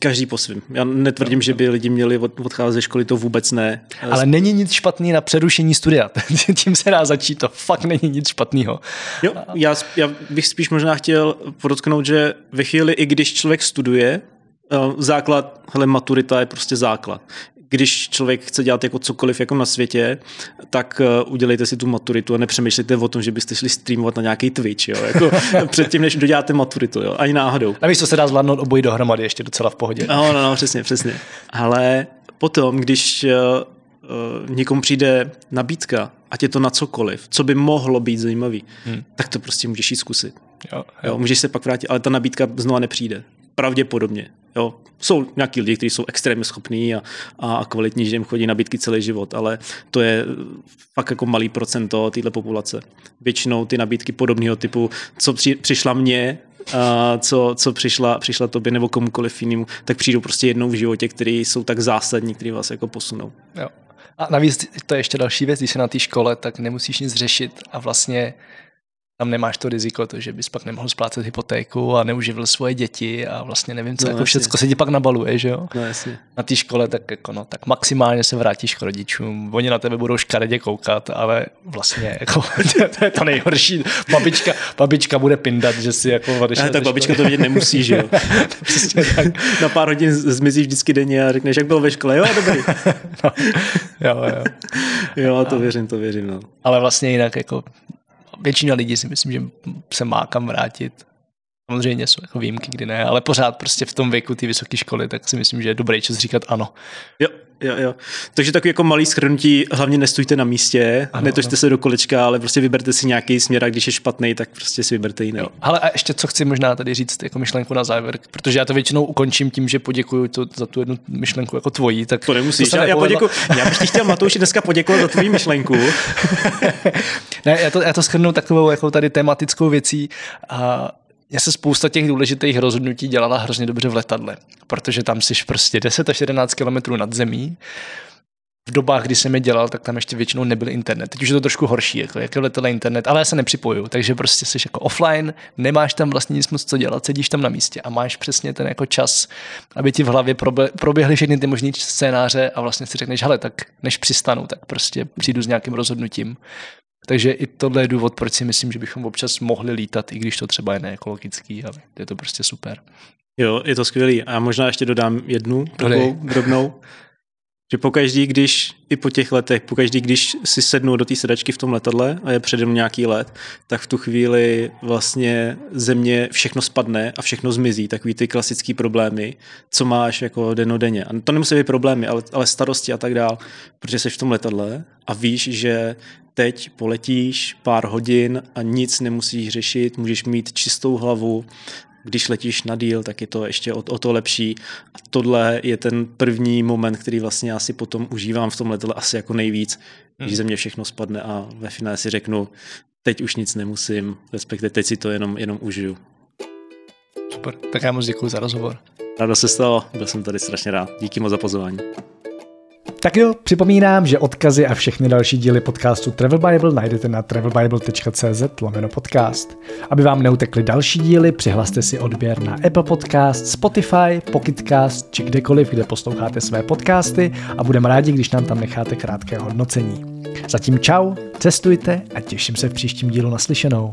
S2: Každý po svým. Já netvrdím, že by lidi měli odcházet ze školy, to vůbec ne.
S1: Ale není nic špatný na přerušení studia. Tím se dá začít, to fakt není nic špatného.
S2: Jo, já, já bych spíš možná chtěl podotknout, že ve chvíli, i když člověk studuje, eh, základ, hele, maturita je prostě základ když člověk chce dělat jako cokoliv jako na světě, tak uh, udělejte si tu maturitu a nepřemýšlejte o tom, že byste šli streamovat na nějaký Twitch, jo, jako předtím, než doděláte maturitu, jo, ani náhodou.
S1: A co se dá zvládnout obojí dohromady ještě docela v pohodě.
S2: No, no, no, přesně, přesně. Ale potom, když uh, někomu přijde nabídka, ať je to na cokoliv, co by mohlo být zajímavý, hmm. tak to prostě můžeš jít zkusit. Jo, jo. Jo, můžeš se pak vrátit, ale ta nabídka znova nepřijde. Pravděpodobně. Jo. Jsou nějaký lidi, kteří jsou extrémně schopní a, a kvalitní, že jim chodí nabídky celý život, ale to je fakt jako malý procento této populace. Většinou ty nabídky podobného typu, co při, přišla mně, a co, co přišla, přišla tobě nebo komukoliv jinému, tak přijdou prostě jednou v životě, který jsou tak zásadní, který vás jako posunou.
S1: Jo. A navíc to je ještě další věc, když jsi na té škole, tak nemusíš nic řešit a vlastně tam nemáš to riziko, to, že bys pak nemohl splácet hypotéku a neuživil svoje děti a vlastně nevím, co, no, jako všechno se ti pak nabaluje, že jo?
S2: No, jasně.
S1: Na té škole tak, jako, no, tak maximálně se vrátíš k rodičům, oni na tebe budou škaredě koukat, ale vlastně jako, to je to nejhorší. Babička, babička bude pindat, že si jako
S2: ne, tak babička to vidět nemusí, že jo? tak. Na pár hodin zmizíš vždycky denně a řekneš, jak byl ve škole, jo, dobrý. no,
S1: jo, jo.
S2: Jo, to věřím, to věřím, no.
S1: Ale vlastně jinak jako většina lidí si myslím, že se má kam vrátit. Samozřejmě jsou jako výjimky, kdy ne, ale pořád prostě v tom věku ty vysoké školy, tak si myslím, že je dobrý čas říkat ano.
S2: Jo, jo, jo. Takže takový jako malý schrnutí, hlavně nestůjte na místě, ano, netočte ano. se do kolečka, ale prostě vyberte si nějaký směr a když je špatný, tak prostě si vyberte jiný. Jo.
S1: Ale a ještě co chci možná tady říct jako myšlenku na závěr, protože já to většinou ukončím tím, že poděkuju to, za tu jednu myšlenku jako tvojí. Tak
S2: to nemusíš, to já, já, poděkuju, já bych ti chtěl Matouši dneska poděkovat za tvoji myšlenku.
S1: ne, já to, já to schrnu takovou jako tady tematickou věcí a já se spousta těch důležitých rozhodnutí dělala hrozně dobře v letadle, protože tam jsi prostě 10 až 11 kilometrů nad zemí. V dobách, kdy jsem je dělal, tak tam ještě většinou nebyl internet. Teď už je to trošku horší, jako jak je internet, ale já se nepřipoju, takže prostě jsi jako offline, nemáš tam vlastně nic moc co dělat, sedíš tam na místě a máš přesně ten jako čas, aby ti v hlavě proběhly všechny ty možné scénáře a vlastně si řekneš, hele, tak než přistanu, tak prostě přijdu s nějakým rozhodnutím. Takže i tohle je důvod, proč si myslím, že bychom občas mohli lítat, i když to třeba je neekologický, ale je to prostě super.
S2: Jo, je to skvělý. A já možná ještě dodám jednu takovou drobnou, že pokaždý, když i po těch letech, pokaždý, když si sednu do té sedačky v tom letadle a je přede mnou nějaký let, tak v tu chvíli vlastně země všechno spadne a všechno zmizí. Takový ty klasický problémy, co máš jako denodenně. A to nemusí být problémy, ale, ale starosti a tak dál, protože jsi v tom letadle a víš, že teď poletíš pár hodin a nic nemusíš řešit, můžeš mít čistou hlavu, když letíš na díl, tak je to ještě o, o to lepší. A tohle je ten první moment, který vlastně já si potom užívám v tom letadle asi jako nejvíc, když hmm. ze mě všechno spadne a ve finále si řeknu, teď už nic nemusím, respektive teď si to jenom, jenom užiju.
S1: Super, tak já moc děkuji za rozhovor.
S2: Ráda se stalo, byl jsem tady strašně rád. Díky moc za pozvání.
S1: Tak jo, připomínám, že odkazy a všechny další díly podcastu Travel Bible najdete na travelbible.cz lomeno podcast. Aby vám neutekly další díly, přihlaste si odběr na Apple Podcast, Spotify, Pocketcast či kdekoliv, kde posloucháte své podcasty a budeme rádi, když nám tam necháte krátké hodnocení. Zatím čau, cestujte a těším se v příštím dílu naslyšenou.